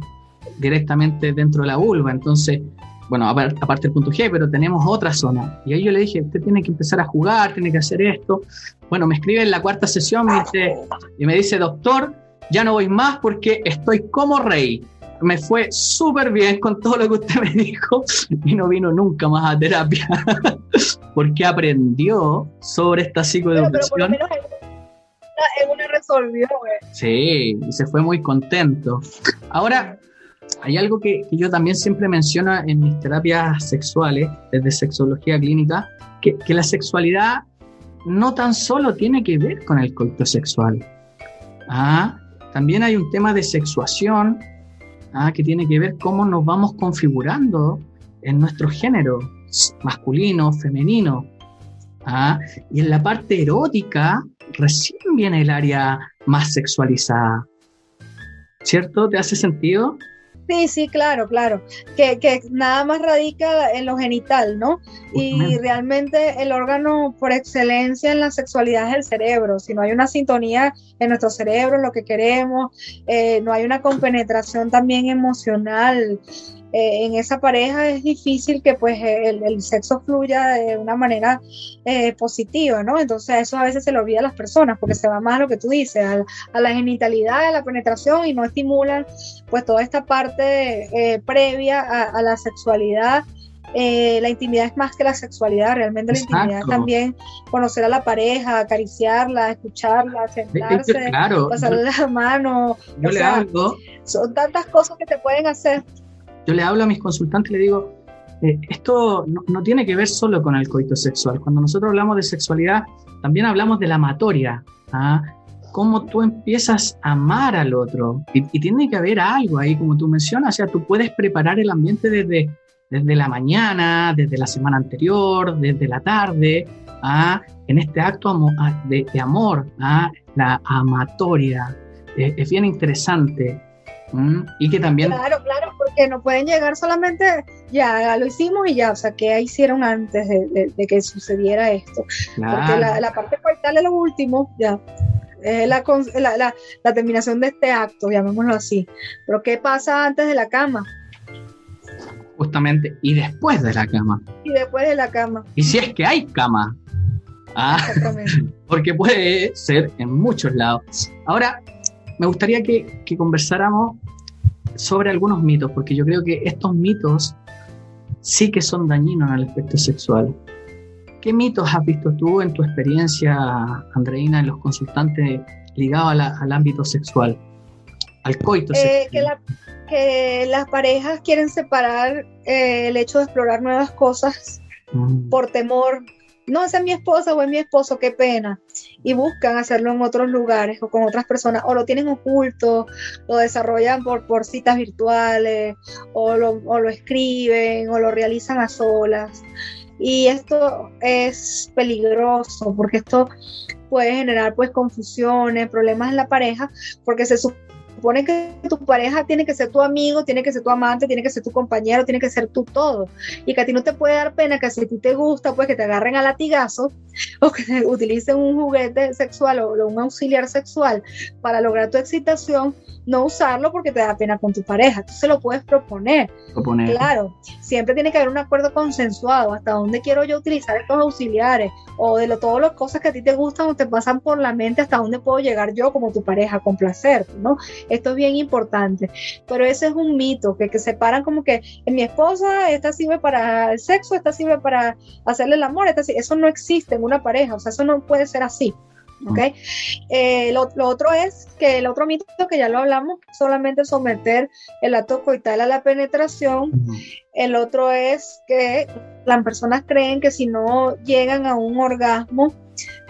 directamente dentro de la vulva, entonces bueno, aparte del punto G, pero tenemos otra zona. Y ahí yo le dije, usted tiene que empezar a jugar, tiene que hacer esto. Bueno, me escribe en la cuarta sesión me dice, y me dice, doctor, ya no voy más porque estoy como rey. Me fue súper bien con todo lo que usted me dijo y no vino nunca más a terapia porque aprendió sobre esta psicoeducación. Pero, pero una resolvió, Sí, y se fue muy contento. Ahora, hay algo que, yo también siempre menciono en mis terapias sexuales, desde sexología clínica, que, la sexualidad no tan solo tiene que ver con el coito sexual. Ah, también hay un tema de sexuación ah, que tiene que ver cómo nos vamos configurando en nuestro género, masculino, femenino. Ah, y en la parte erótica recién viene el área más sexualizada. ¿Cierto? ¿Te hace sentido? Sí, sí, claro, claro. Que, que, nada más radica en lo genital, ¿no? Y realmente el órgano por excelencia en la sexualidad es el cerebro. Si no hay una sintonía en nuestro cerebro, lo que queremos, eh, no hay una compenetración también emocional eh, en esa pareja es difícil que pues el, sexo fluya de una manera eh, positiva, ¿no? Entonces eso a veces se le olvida a las personas porque se va más a lo que tú dices, a, la genitalidad, a la penetración y no estimulan pues toda esta parte eh, previa a, la sexualidad. la intimidad es más que la sexualidad, realmente la intimidad también conocer a la pareja, acariciarla, escucharla, sentarse, pasarle la mano. Yo le Son tantas cosas que te pueden hacer yo le hablo a mis consultantes y le digo, eh, esto no, tiene que ver solo con el coito sexual. Cuando nosotros hablamos de sexualidad, también hablamos de la amatoria. ¿ah? Cómo tú empiezas a amar al otro. Y, tiene que haber algo ahí, como tú mencionas. O sea, tú puedes preparar el ambiente desde, desde la mañana, desde la semana anterior, desde la tarde, ¿ah? en este acto de, amor, ¿ah? la amatoria. es bien interesante. Y que también... Claro, claro, porque no pueden llegar solamente, ya lo hicimos y ya, o sea, ¿qué hicieron antes de, que sucediera esto? Porque la, parte coital es lo último, ya. Es la, la, la, terminación de este acto, llamémoslo así. Pero ¿qué pasa antes de la cama? Justamente, y después de la cama. Y después de la cama. Y si es que hay cama. Ah, porque puede ser en muchos lados. Ahora, me gustaría que, conversáramos sobre algunos mitos, porque yo creo que estos mitos sí que son dañinos en el aspecto sexual. ¿Qué mitos has visto tú en tu experiencia, Andreina, en los consultantes ligados al ámbito sexual, al coito eh, sexual? Que, las parejas quieren separar eh, el hecho de explorar nuevas cosas mm. por temor no, esa es mi esposa o es mi esposo, qué pena. Y buscan hacerlo en otros lugares o con otras personas, o lo tienen oculto, lo desarrollan por, por citas virtuales, o lo, o lo escriben, o lo realizan a solas. Y esto es peligroso porque esto puede generar pues confusiones, problemas en la pareja, porque se supone supone que tu pareja tiene que ser tu amigo, tiene que ser tu amante, tiene que ser tu compañero, tiene que ser tu todo. Y que a ti no te puede dar pena que si a ti te gusta, pues que te agarren a latigazos o que utilicen un juguete sexual o un auxiliar sexual para lograr tu excitación no usarlo porque te da pena con tu pareja. Tú se lo puedes proponer. Claro, siempre tiene que haber un acuerdo consensuado. Hasta dónde quiero yo utilizar estos auxiliares o de lo, todas las cosas que a ti te gustan o te pasan por la mente, hasta dónde puedo llegar yo como tu pareja con placer, ¿no? Esto es bien importante. Pero ese es un mito que, que separan como que en mi esposa esta sirve para el sexo, esta sirve para hacerle el amor, esta, eso no existe en una pareja, o sea, eso no puede ser así. ¿ok? Eh, lo, otro es que el otro mito que ya lo hablamos, solamente someter el acto coital a la penetración. El otro es que las personas creen que si no llegan a un orgasmo,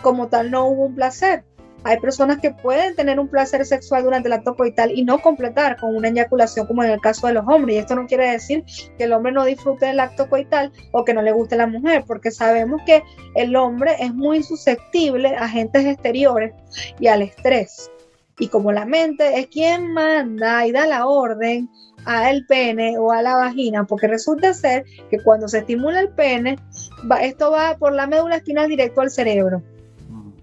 como tal no hubo un placer. Hay personas que pueden tener un placer sexual durante el acto coital y no completar con una eyaculación como en el caso de los hombres. Y esto no quiere decir que el hombre no disfrute del acto coital o que no le guste la mujer, porque sabemos que el hombre es muy susceptible a agentes exteriores y al estrés. Y como la mente es quien manda y da la orden al pene o a la vagina, porque resulta ser que cuando se estimula el pene, esto va por la médula espinal directo al cerebro.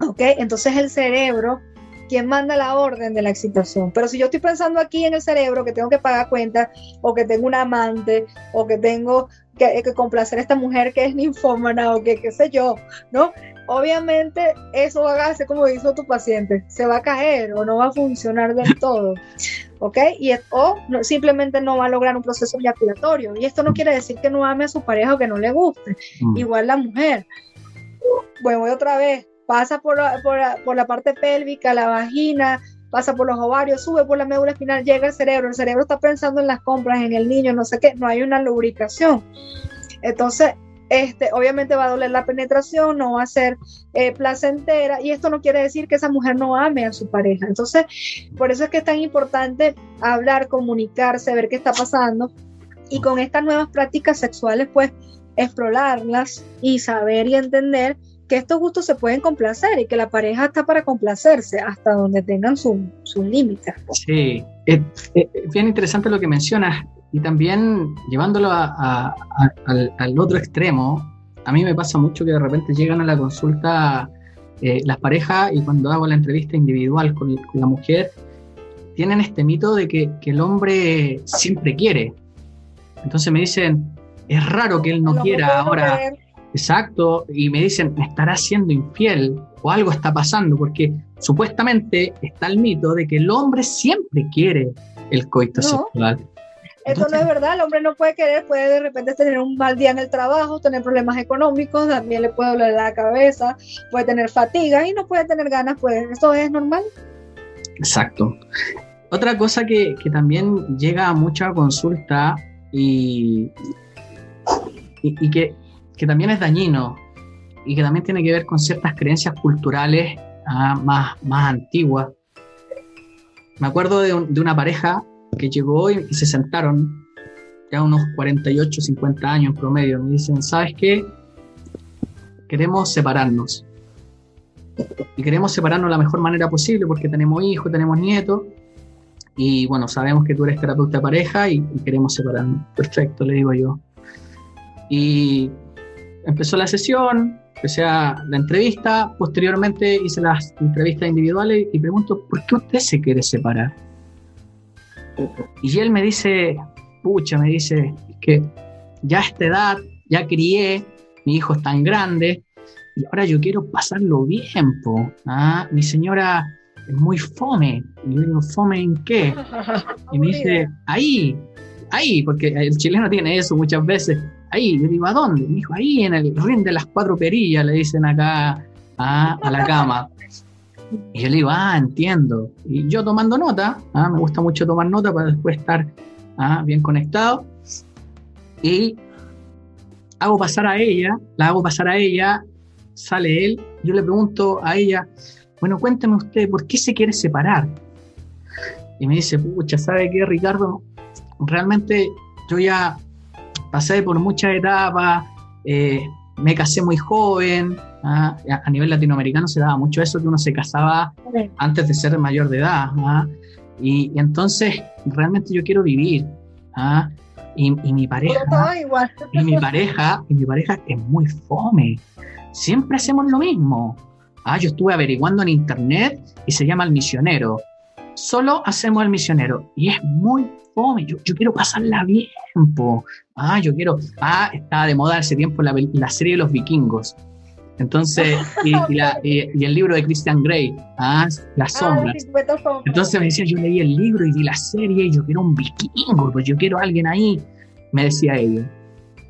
¿Ok? Entonces el cerebro, quien manda la orden de la excitación. Pero si yo estoy pensando aquí en el cerebro que tengo que pagar cuentas, o que tengo un amante, o que tengo que, que complacer a esta mujer que es ninfómana, o que qué sé yo, ¿no? obviamente eso va a hacer como hizo tu paciente, se va a caer o no va a funcionar del todo, ¿ok? Y o simplemente no va a lograr un proceso eyaculatorio. Y esto no quiere decir que no ame a su pareja o que no le guste. Mm. Igual la mujer. Bueno, voy otra vez, pasa por, por, por la parte pélvica, la vagina, pasa por los ovarios, sube por la médula espinal, llega al cerebro, el cerebro está pensando en las compras, en el niño, no sé qué, no hay una lubricación. Entonces, este, obviamente va a doler la penetración, no va a ser eh, placentera y esto no quiere decir que esa mujer no ame a su pareja. Entonces, por eso es que es tan importante hablar, comunicarse, ver qué está pasando y con estas nuevas prácticas sexuales, pues explorarlas y saber y entender que estos gustos se pueden complacer y que la pareja está para complacerse hasta donde tengan sus límites. Sí, es, bien interesante lo que mencionas y también llevándolo al, otro extremo, a mí me pasa mucho que de repente llegan a la consulta eh, las parejas y cuando hago la entrevista individual con, la mujer, tienen este mito de que, el hombre siempre quiere. Entonces me dicen, es raro que él no quiera ahora. Exacto, y me dicen, me estará siendo infiel o algo está pasando, porque supuestamente está el mito de que el hombre siempre quiere el coito sexual. Esto no es verdad, el hombre no puede querer, puede de repente tener un mal día en el trabajo, tener problemas económicos, también le puede doler la cabeza, puede tener fatiga y no puede tener ganas, pues eso es normal. Exacto. Otra cosa que, también llega a mucha consulta y, y, que, también es dañino y que también tiene que ver con ciertas creencias culturales ah, más, más antiguas. Me acuerdo de, una pareja que llegó y, se sentaron, ya unos 48, 50 años en promedio, me dicen, ¿sabes qué? Queremos separarnos. Y queremos separarnos de la mejor manera posible porque tenemos hijos, tenemos nietos. Y bueno, sabemos que tú eres terapeuta de pareja y, queremos separarnos. Perfecto, le digo yo. Y empezó la sesión, empecé a la entrevista, posteriormente hice las entrevistas individuales y pregunto, ¿por qué usted se quiere separar? Y él me dice, pucha, me dice, que ya a esta edad, ya crié, mi hijo es tan grande, y ahora yo quiero pasarlo bien, po. ¿ah? Mi señora es muy fome. Y yo digo, ¿fome en qué? Y me dice, ahí, ahí, porque el chileno tiene eso muchas veces. Ahí, yo digo, ¿a dónde? Me dijo, ahí en el ring de las cuatro perillas, le dicen acá a la cama. Y yo le digo, ah, entiendo. Y yo tomando nota, ah, me gusta mucho tomar nota para después estar ah, bien conectado. Y hago pasar a ella, la hago pasar a ella, sale él, yo le pregunto a ella, bueno, cuéntame usted, ¿por qué se quiere separar? Y me dice, pucha, ¿sabe qué, Ricardo? Realmente yo ya pasé por muchas etapas, eh, me casé muy joven, ¿ah? a nivel latinoamericano se daba mucho eso, que uno se casaba antes de ser mayor de edad. ¿ah? Y, entonces, realmente yo quiero vivir. ¿ah? Y, mi pareja. Y mi pareja, y mi pareja es muy fome. Siempre hacemos lo mismo. Ah, yo estuve averiguando en internet y se llama El Misionero. Solo hacemos El Misionero. Y es muy fome. Yo, yo quiero pasarla bien. Ah, yo quiero. Ah, estaba de moda ese tiempo la, la serie de los vikingos. Entonces, y, el libro de Christian Grey, ¿ah? Las ah, sombras. Entonces me decía, yo leí el libro y vi la serie y yo quiero un vikingo, pues yo quiero a alguien ahí, me decía ella.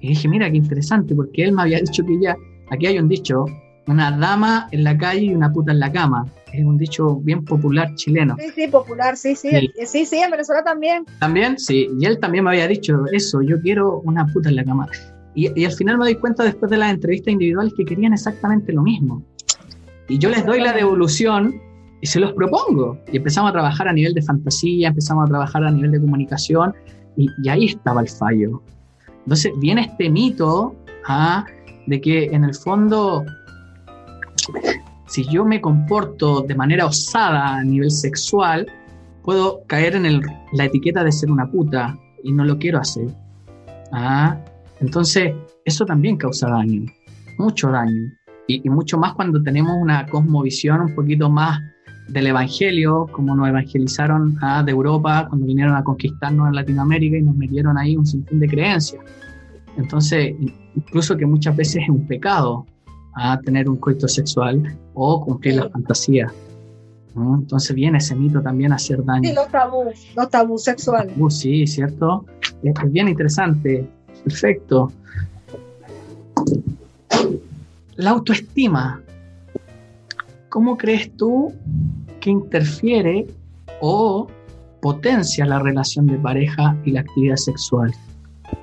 Y dije, mira qué interesante, porque él me había dicho que ya, aquí hay un dicho, una dama en la calle y una puta en la cama. Es un dicho bien popular chileno. Sí, sí, popular, sí, sí. Sí, sí, en Venezuela también. También, sí. Y él también me había dicho eso, yo quiero una puta en la cama. Y, al final me doy cuenta después de las entrevistas individuales que querían exactamente lo mismo. Y yo les doy la devolución y y se los propongo. Y empezamos a trabajar a nivel de fantasía, empezamos a trabajar a nivel de comunicación y, ahí estaba el fallo. Entonces viene este mito ¿ah? de que en el fondo, si yo me comporto de manera osada a nivel sexual, puedo caer en la etiqueta de ser una puta y no lo quiero hacer. ¿ah? Entonces, eso también causa daño, mucho daño. Y, y mucho más cuando tenemos una cosmovisión un poquito más del Evangelio, como nos evangelizaron a, de Europa cuando vinieron a conquistarnos en Latinoamérica y nos metieron ahí un sinfín de creencias. Entonces, incluso que muchas veces es un pecado a tener un coito sexual o cumplir la fantasía. Entonces viene ese mito también a hacer daño. Sí, los tabús, los tabús sexuales. sí, ¿cierto? Es bien interesante. Perfecto. La autoestima. ¿Cómo crees tú que interfiere o potencia la relación de pareja y la actividad sexual?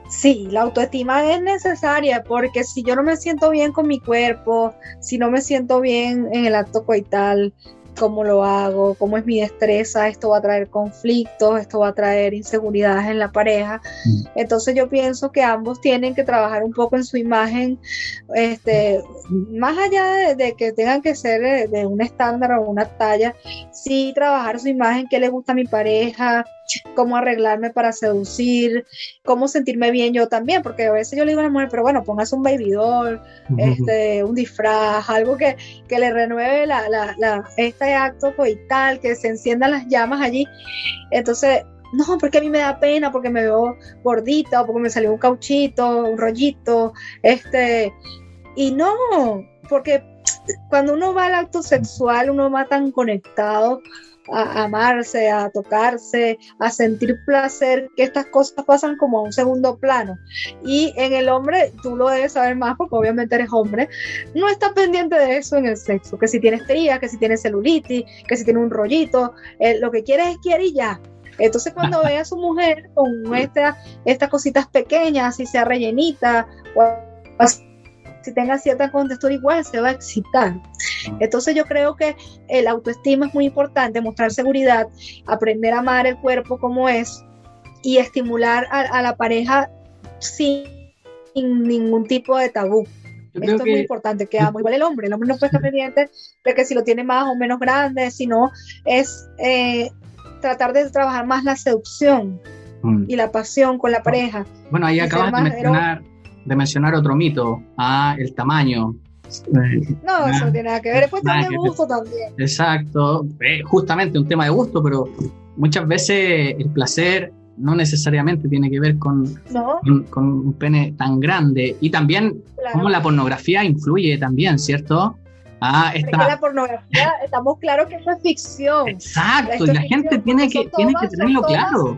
Sí, la autoestima es necesaria porque si yo no me siento bien con mi cuerpo, si no me siento bien en el acto coital, cómo lo hago, cómo es mi destreza, esto va a traer conflictos, esto va a traer inseguridades en la pareja. Mm. Entonces yo pienso que ambos tienen que trabajar un poco en su imagen, este, más allá de, que tengan que ser de, un estándar o una talla, sí trabajar su imagen, qué le gusta a mi pareja, cómo arreglarme para seducir, cómo sentirme bien yo también, porque a veces yo le digo a la mujer, pero bueno, póngase un baby doll, este, un disfraz, algo que, que le renueve la, la, la, este acto coital, que se enciendan las llamas allí. Entonces, no, porque a mí me da pena, porque me veo gordita, o porque me salió un cauchito, un rollito, este, y no, porque cuando uno va al acto sexual, uno va tan conectado a amarse, a tocarse, a sentir placer, que estas cosas pasan como a un segundo plano. Y en el hombre, tú lo debes saber más porque obviamente eres hombre, no estás pendiente de eso en el sexo, que si tienes estrías, que si tienes celulitis, que si tiene un rollito, eh, lo que quieres es quiere y ya. Entonces cuando ve a su mujer con esta, estas cositas pequeñas, si sea rellenita, o si tenga cierta contextura igual, se va a excitar. Entonces yo creo que el autoestima es muy importante, mostrar seguridad, aprender a amar el cuerpo como es y estimular a, la pareja sin, ningún tipo de tabú. Esto es muy importante, que amo igual el hombre. El hombre no puede estar pendiente de que si lo tiene más o menos grande, sino es eh, tratar de trabajar más la seducción mm. y la pasión con la pareja. Bueno, ahí acabas de mencionar, de mencionar otro mito, ah, el tamaño. No, eso no tiene nada que ver. Después tema de gusto también. Exacto. Eh, justamente un tema de gusto, pero muchas veces el placer no necesariamente tiene que ver con, con, un pene tan grande. Y también cómo la pornografía influye también, ¿cierto? Ah, esta... la pornografía, estamos claros que eso es ficción. Exacto, y la gente tiene que, tiene que tenerlo claro.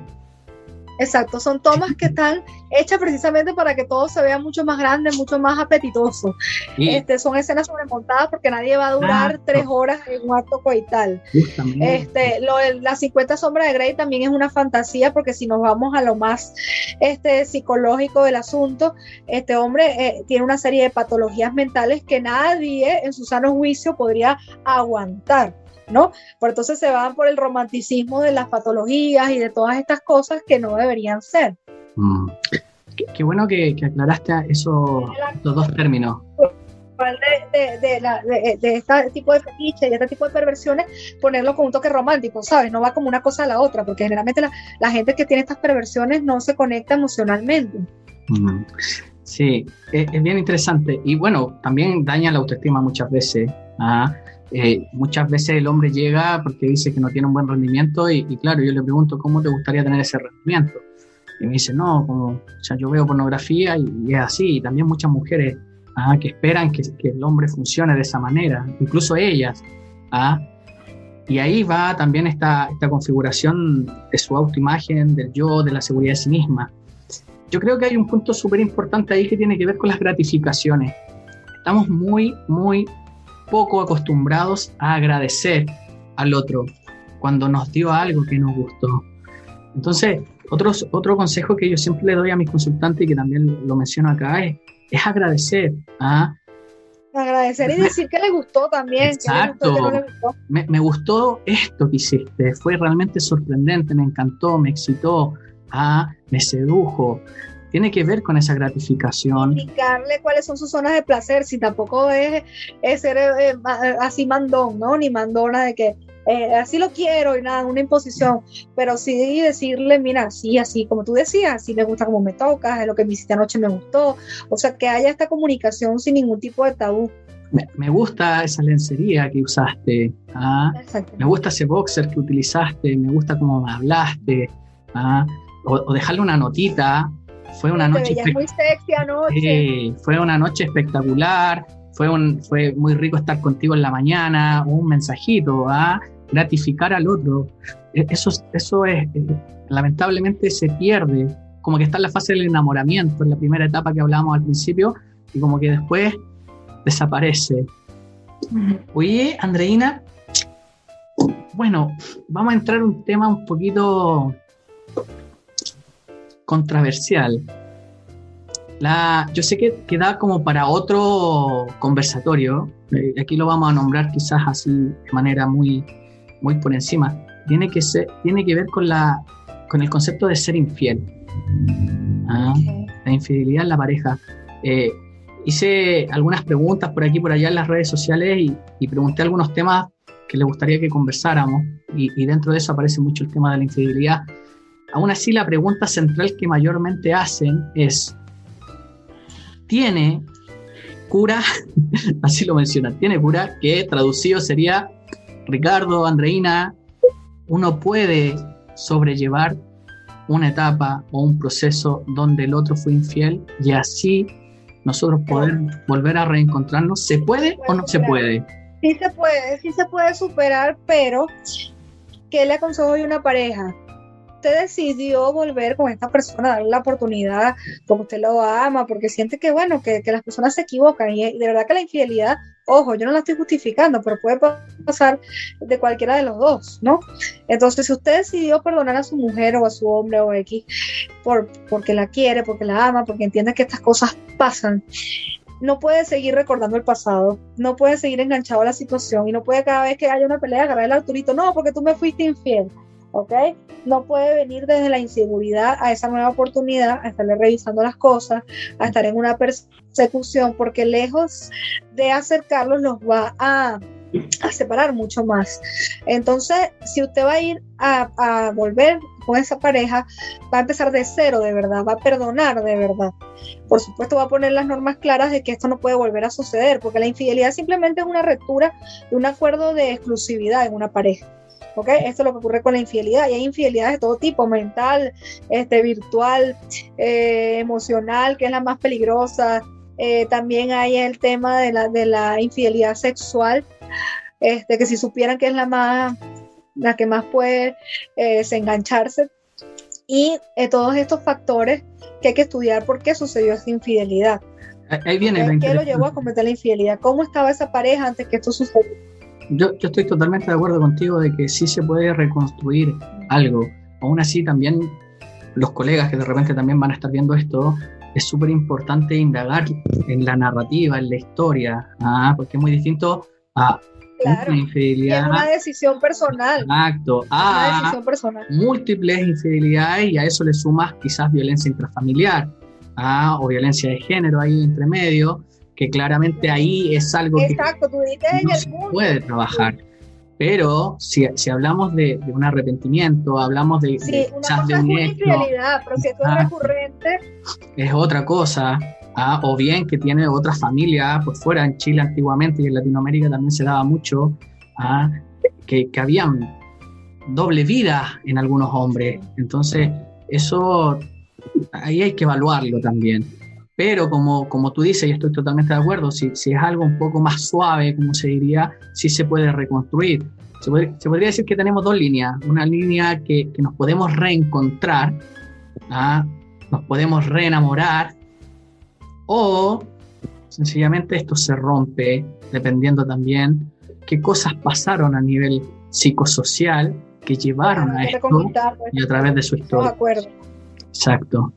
Exacto, son tomas que están hechas precisamente para que todo se vea mucho más grande, mucho más apetitoso. Este, son escenas sobremontadas porque nadie va a durar tres horas en un acto coital. Este, lo de las 50 sombras de Grey también es una fantasía porque si nos vamos a lo más este, psicológico del asunto, este hombre eh, tiene una serie de patologías mentales que nadie en su sano juicio podría aguantar. ¿No? Por entonces se van por el romanticismo de las patologías y de todas estas cosas que no deberían ser. Mm. Qué, bueno que, aclaraste esos dos términos. De, de, de, este tipo de fetiches y este tipo de perversiones, ponerlo con un toque romántico, ¿sabes? No va como una cosa a la otra, porque generalmente la, gente que tiene estas perversiones no se conecta emocionalmente. Mm. Sí, es, es, bien interesante. Y bueno, también daña la autoestima muchas veces. ¿ah? Eh, muchas veces el hombre llega porque dice que no tiene un buen rendimiento y, claro, yo le pregunto, ¿cómo te gustaría tener ese rendimiento? Y me dice, no, como, o sea, yo veo pornografía y, es así, y también muchas mujeres ah, que esperan que, que, el hombre funcione de esa manera, incluso ellas. ¿ah? Y ahí va también esta, esta configuración de su autoimagen, del yo, de la seguridad de sí misma. Yo creo que hay un punto súper importante ahí que tiene que ver con las gratificaciones. Estamos muy, muy poco acostumbrados a agradecer al otro cuando nos dio algo que nos gustó. Entonces, otros, otro consejo que yo siempre le doy a mis consultantes y que también lo menciono acá es, es agradecer. ¿ah? agradecer y decir que le gustó también. Exacto. Me, gustó esto que hiciste, fue realmente sorprendente, me encantó, me excitó, ah, me sedujo. Tiene que ver con esa gratificación. Explicarle cuáles son sus zonas de placer, si tampoco es, ser eh, eh, así mandón, ¿no? Ni mandona de que eh, así lo quiero y nada, una imposición, pero sí decirle, mira, sí, así como tú decías, sí me gusta como me tocas, es lo que me hiciste anoche me gustó, o sea, que haya esta comunicación sin ningún tipo de tabú. Me, gusta esa lencería que usaste, ¿ah? me gusta ese boxer que utilizaste, me gusta cómo me hablaste, ¿ah? o, dejarle una notita, fue una noche... muy sexy anoche. fue una noche espectacular, fue, un, fue muy rico estar contigo en la mañana, un mensajito, ¿ah? gratificar al otro. E, eso, eso es, eh, lamentablemente se pierde, como que está en la fase del enamoramiento, en la primera etapa que hablábamos al principio, y como que después desaparece. Oye, Andreina, bueno, vamos a entrar en un tema un poquito controversial. La, yo sé que queda como para otro conversatorio, eh, aquí lo vamos a nombrar quizás así de manera muy, muy por encima, tiene que, ser, tiene que ver con, la, con el concepto de ser infiel. ¿ah? La infidelidad en la pareja. Eh, hice algunas preguntas por aquí por allá en las redes sociales y, pregunté algunos temas que le gustaría que conversáramos y, y, dentro de eso aparece mucho el tema de la infidelidad. Aún así, la pregunta central que mayormente hacen es, ¿tiene cura? así lo menciona, tiene cura, que traducido sería Ricardo, Andreina, uno puede sobrellevar una etapa o un proceso donde el otro fue infiel y así nosotros poder volver a reencontrarnos. ¿Se puede o no se puede? Sí se puede, sí se puede superar, pero ¿qué le aconsejo a una pareja? Usted decidió volver con esta persona, darle la oportunidad, porque usted lo ama, porque siente que, bueno, que, las personas se equivocan y, de verdad que la infidelidad, ojo, yo no la estoy justificando, pero puede pasar de cualquiera de los dos, ¿no? Entonces, si usted decidió perdonar a su mujer o a su hombre o X por, porque la quiere, porque la ama, porque entiende que estas cosas pasan, no puede seguir recordando el pasado, no puede seguir enganchado a la situación y no puede cada vez que haya una pelea agarrar el autorito, no, porque tú me fuiste infiel. ¿Ok? No puede venir desde la inseguridad a esa nueva oportunidad, a estarle revisando las cosas, a estar en una persecución, porque lejos de acercarlos los va a, separar mucho más. Entonces, si usted va a ir a, a volver con esa pareja, va a empezar de cero de verdad, va a perdonar de verdad. Por supuesto, va a poner las normas claras de que esto no puede volver a suceder, porque la infidelidad simplemente es una ruptura de un acuerdo de exclusividad en una pareja. Esto es lo que ocurre con la infidelidad y hay infidelidades de todo tipo, mental, este, virtual, eh, emocional, que es la más peligrosa. Eh, también hay el tema de la, de la infidelidad sexual, este, que si supieran que es la más, la que más puede eh, desengancharse. Y todos estos factores que hay que estudiar por qué sucedió esa infidelidad. Ahí viene ¿Qué lo llevó a cometer la infidelidad? ¿Cómo estaba esa pareja antes que esto sucediera? Yo, estoy totalmente de acuerdo contigo de que sí se puede reconstruir algo. Aún así, también los colegas que de repente también van a estar viendo esto, es súper importante indagar en la narrativa, en la historia, ¿ah? porque es muy distinto a una infidelidad. Es una decisión personal. Exacto. A decisión personal. múltiples infidelidades y a eso le sumas quizás violencia intrafamiliar ¿ah? o violencia de género ahí entre medio que claramente ahí es algo que no se puede trabajar. Pero si, si hablamos de, un arrepentimiento, hablamos de, sí, una cosa de es infidelidad, pero si es recurrente. Es otra cosa. ¿ah? O bien que tiene otra familia pues fuera, en Chile antiguamente y en Latinoamérica también se daba mucho, ¿ah? que, que habían doble vida en algunos hombres. Entonces, eso ahí hay que evaluarlo también. Pero como, como tú dices, y estoy totalmente de acuerdo, si, si es algo un poco más suave, como se diría, sí se puede reconstruir. Se, podría decir que tenemos dos líneas. Una línea que, que nos podemos reencontrar, ¿ah? nos podemos reenamorar, o sencillamente esto se rompe, dependiendo también qué cosas pasaron a nivel psicosocial que llevaron a esto y a través de su historia. Exacto.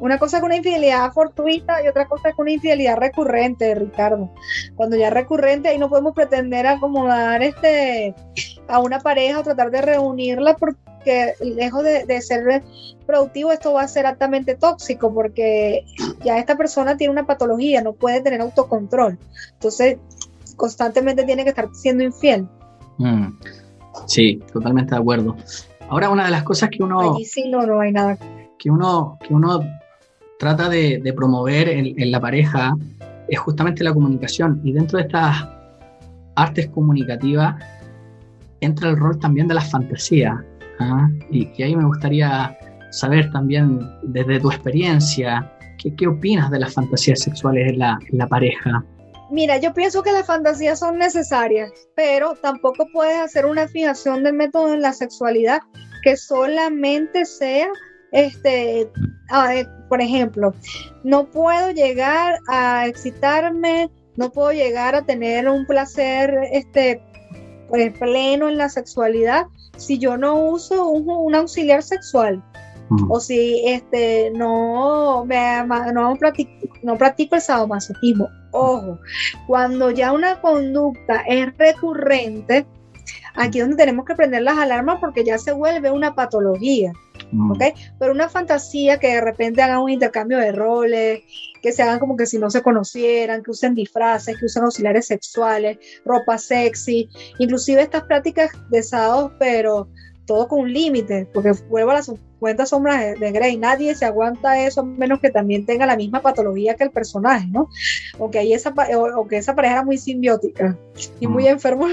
Una cosa es una infidelidad fortuita y otra cosa es una infidelidad recurrente, Ricardo. Cuando ya es recurrente, ahí no podemos pretender acomodar este a una pareja o tratar de reunirla porque lejos de, ser productivo, esto va a ser altamente tóxico porque ya esta persona tiene una patología, no puede tener autocontrol. Entonces, constantemente tiene que estar siendo infiel. Mm. Sí, totalmente de acuerdo. Ahora, una de las cosas que uno. sí, no, no hay nada. Que uno, que uno trata de, promover en, la pareja es justamente la comunicación. Y dentro de estas artes comunicativas entra el rol también de la fantasía. ¿ah? Y, ahí me gustaría saber también, desde tu experiencia, ¿qué, qué opinas de las fantasías sexuales en la, en la pareja? Mira, yo pienso que las fantasías son necesarias, pero tampoco puedes hacer una fijación del método en la sexualidad que solamente sea, este, por ejemplo, no puedo llegar a excitarme, no puedo llegar a tener un placer, este, pues, pleno en la sexualidad si yo no uso un, auxiliar sexual. O si este no me no practico, no practico el sadomasoquismo. Ojo, cuando ya una conducta es recurrente, aquí es donde tenemos que prender las alarmas porque ya se vuelve una patología. ¿Ok? Pero una fantasía que de repente hagan un intercambio de roles, que se hagan como que si no se conocieran, que usen disfraces, que usen auxiliares sexuales, ropa sexy, inclusive estas prácticas de sábados, pero todo con un límite, porque vuelvo a las 50 sombras de, Grey, nadie se aguanta eso a menos que también tenga la misma patología que el personaje, ¿no? O que, esa, o, que esa pareja era muy simbiótica y muy mm. enfermo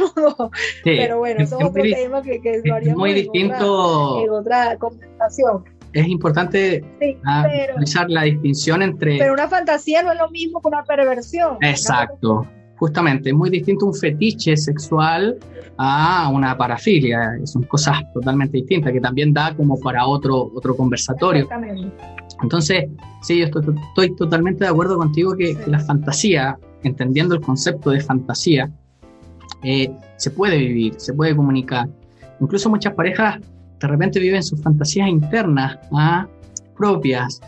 Pero bueno, eso es, otro tema que, que lo haríamos muy distinto, en otra, conversación es importante realizar la distinción entre... Pero una fantasía no es lo mismo que una perversión. Exacto justamente es muy distinto un fetiche sexual a una parafilia, son cosas totalmente distintas que también da como para otro, otro conversatorio. Entonces, sí, yo estoy, totalmente de acuerdo contigo que, la fantasía, entendiendo el concepto de fantasía, eh, se puede vivir, se puede comunicar. Incluso muchas parejas de repente viven sus fantasías internas, ¿ah? propias,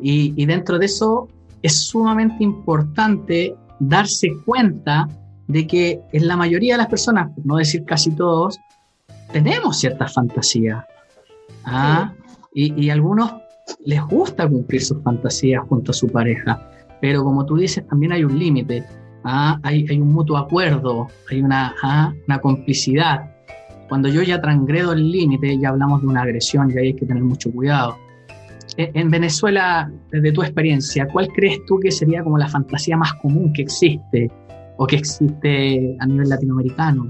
y, y dentro de eso es sumamente importante darse cuenta de que en la mayoría de las personas, por no decir casi todos, tenemos ciertas fantasías. ¿ah? Y, a algunos les gusta cumplir sus fantasías junto a su pareja, pero como tú dices, también hay un límite, ¿ah? hay, un mutuo acuerdo, hay una, ¿ah? una complicidad. Cuando yo ya transgredo el límite, ya hablamos de una agresión y ahí hay que tener mucho cuidado en Venezuela, desde tu experiencia, ¿cuál crees tú que sería como la fantasía más común que existe o que existe a nivel latinoamericano?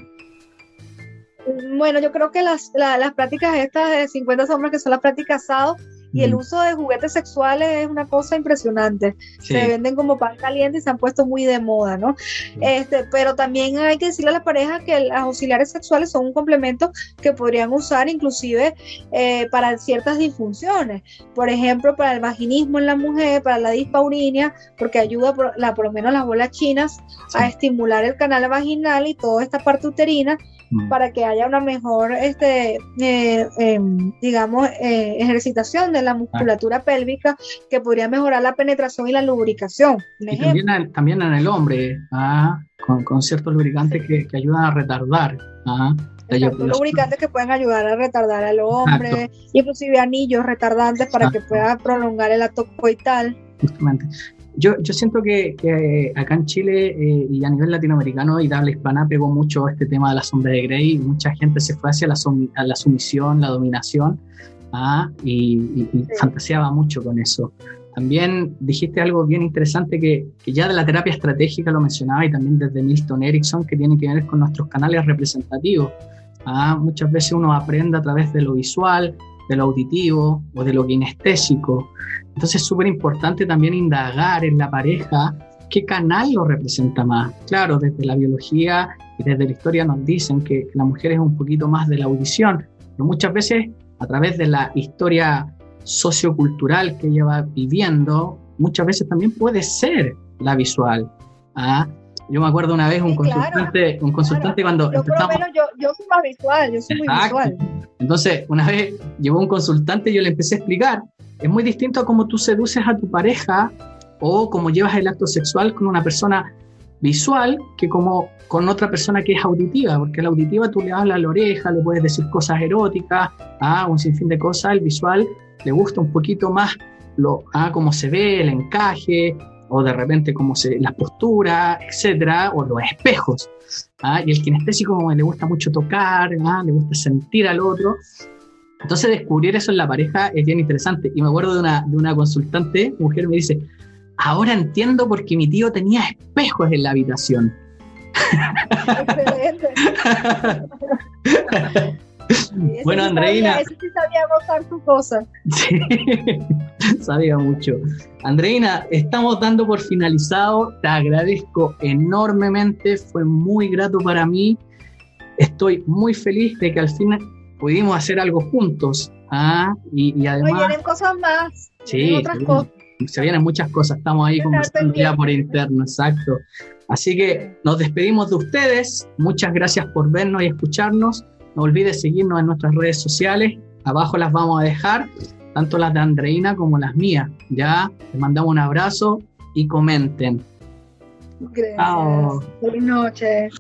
Bueno, yo creo que las, las prácticas estas de 50 sombras, que son las prácticas asado, y el uso de juguetes sexuales es una cosa impresionante. Se venden como pan caliente y se han puesto muy de moda, ¿no? Este, pero también hay que decirle a las parejas que los auxiliares sexuales son un complemento que podrían usar inclusive eh, para ciertas disfunciones. Por ejemplo, para el vaginismo en la mujer, para la dispaurinia, porque ayuda por, la, por lo menos las bolas chinas a estimular el canal vaginal y toda esta parte uterina Mm. para que haya una mejor, este, eh, em, digamos, eh, ejercitación de la musculatura pélvica que podría mejorar la penetración y la lubricación. Y también, en el hombre, ¿ah? con, ciertos lubricantes que, ayudan a retardar. ¿ah? lubricantes que pueden ayudar a retardar al hombre, inclusive anillos retardantes para que pueda prolongar el acto coital. Justamente. Yo, yo siento que, que, acá en Chile eh, y a nivel latinoamericano y de habla hispana pegó mucho este tema de la sombra de Grey. Mucha gente se fue hacia la, la sumisión, la dominación ¿ah? y, fantaseaba mucho con eso. También dijiste algo bien interesante que, que, ya de la terapia estratégica lo mencionaba y también desde Milton Erickson que tiene que ver con nuestros canales representativos. ¿ah? Muchas veces uno aprende a través de lo visual, de lo auditivo o de lo kinestésico. Entonces es súper importante también indagar en la pareja qué canal lo representa más. Claro, desde la biología y desde la historia nos dicen que, la mujer es un poquito más de la audición, pero muchas veces a través de la historia sociocultural que ella va viviendo, muchas veces también puede ser la visual. ¿ah? Yo me acuerdo una vez un consultante, un consultante cuando yo, empezamos... yo, yo, soy más visual, yo soy muy visual. Entonces, una vez llegó un consultante y yo le empecé a explicar es muy distinto a cómo tú seduces a tu pareja o cómo llevas el acto sexual con una persona visual que como con otra persona que es auditiva, porque la auditiva tú le hablas a la oreja, le puedes decir cosas eróticas, ah, un sinfín de cosas, el visual le gusta un poquito más lo, ah, cómo se ve, el encaje, o de repente cómo se, la postura, etcétera, o los espejos. ¿ah? Y el kinestésico le gusta mucho tocar, ¿ah? le gusta sentir al otro. Entonces descubrir eso en la pareja es bien interesante. Y me acuerdo de una, de una consultante, mujer, me dice, ahora entiendo por qué mi tío tenía espejos en la habitación. Excelente. bueno, Andreina. Ese sí sabía tu cosa. Sí, sabía mucho. Andreina, estamos dando por finalizado. Te agradezco enormemente. Fue muy grato para mí. Estoy muy feliz de que al fin pudimos hacer algo juntos. ¿ah? Y, además. Oye, vienen cosas más. Sí, otras cosas se vienen muchas cosas, estamos ahí conversando ya por interno, exacto. Así que nos despedimos de ustedes, muchas gracias por vernos y escucharnos, no olvides seguirnos en nuestras redes sociales, abajo las vamos a dejar, tanto las de Andreina como las mías, ya, les mandamos un abrazo y comenten. Gracias. Buenas noches.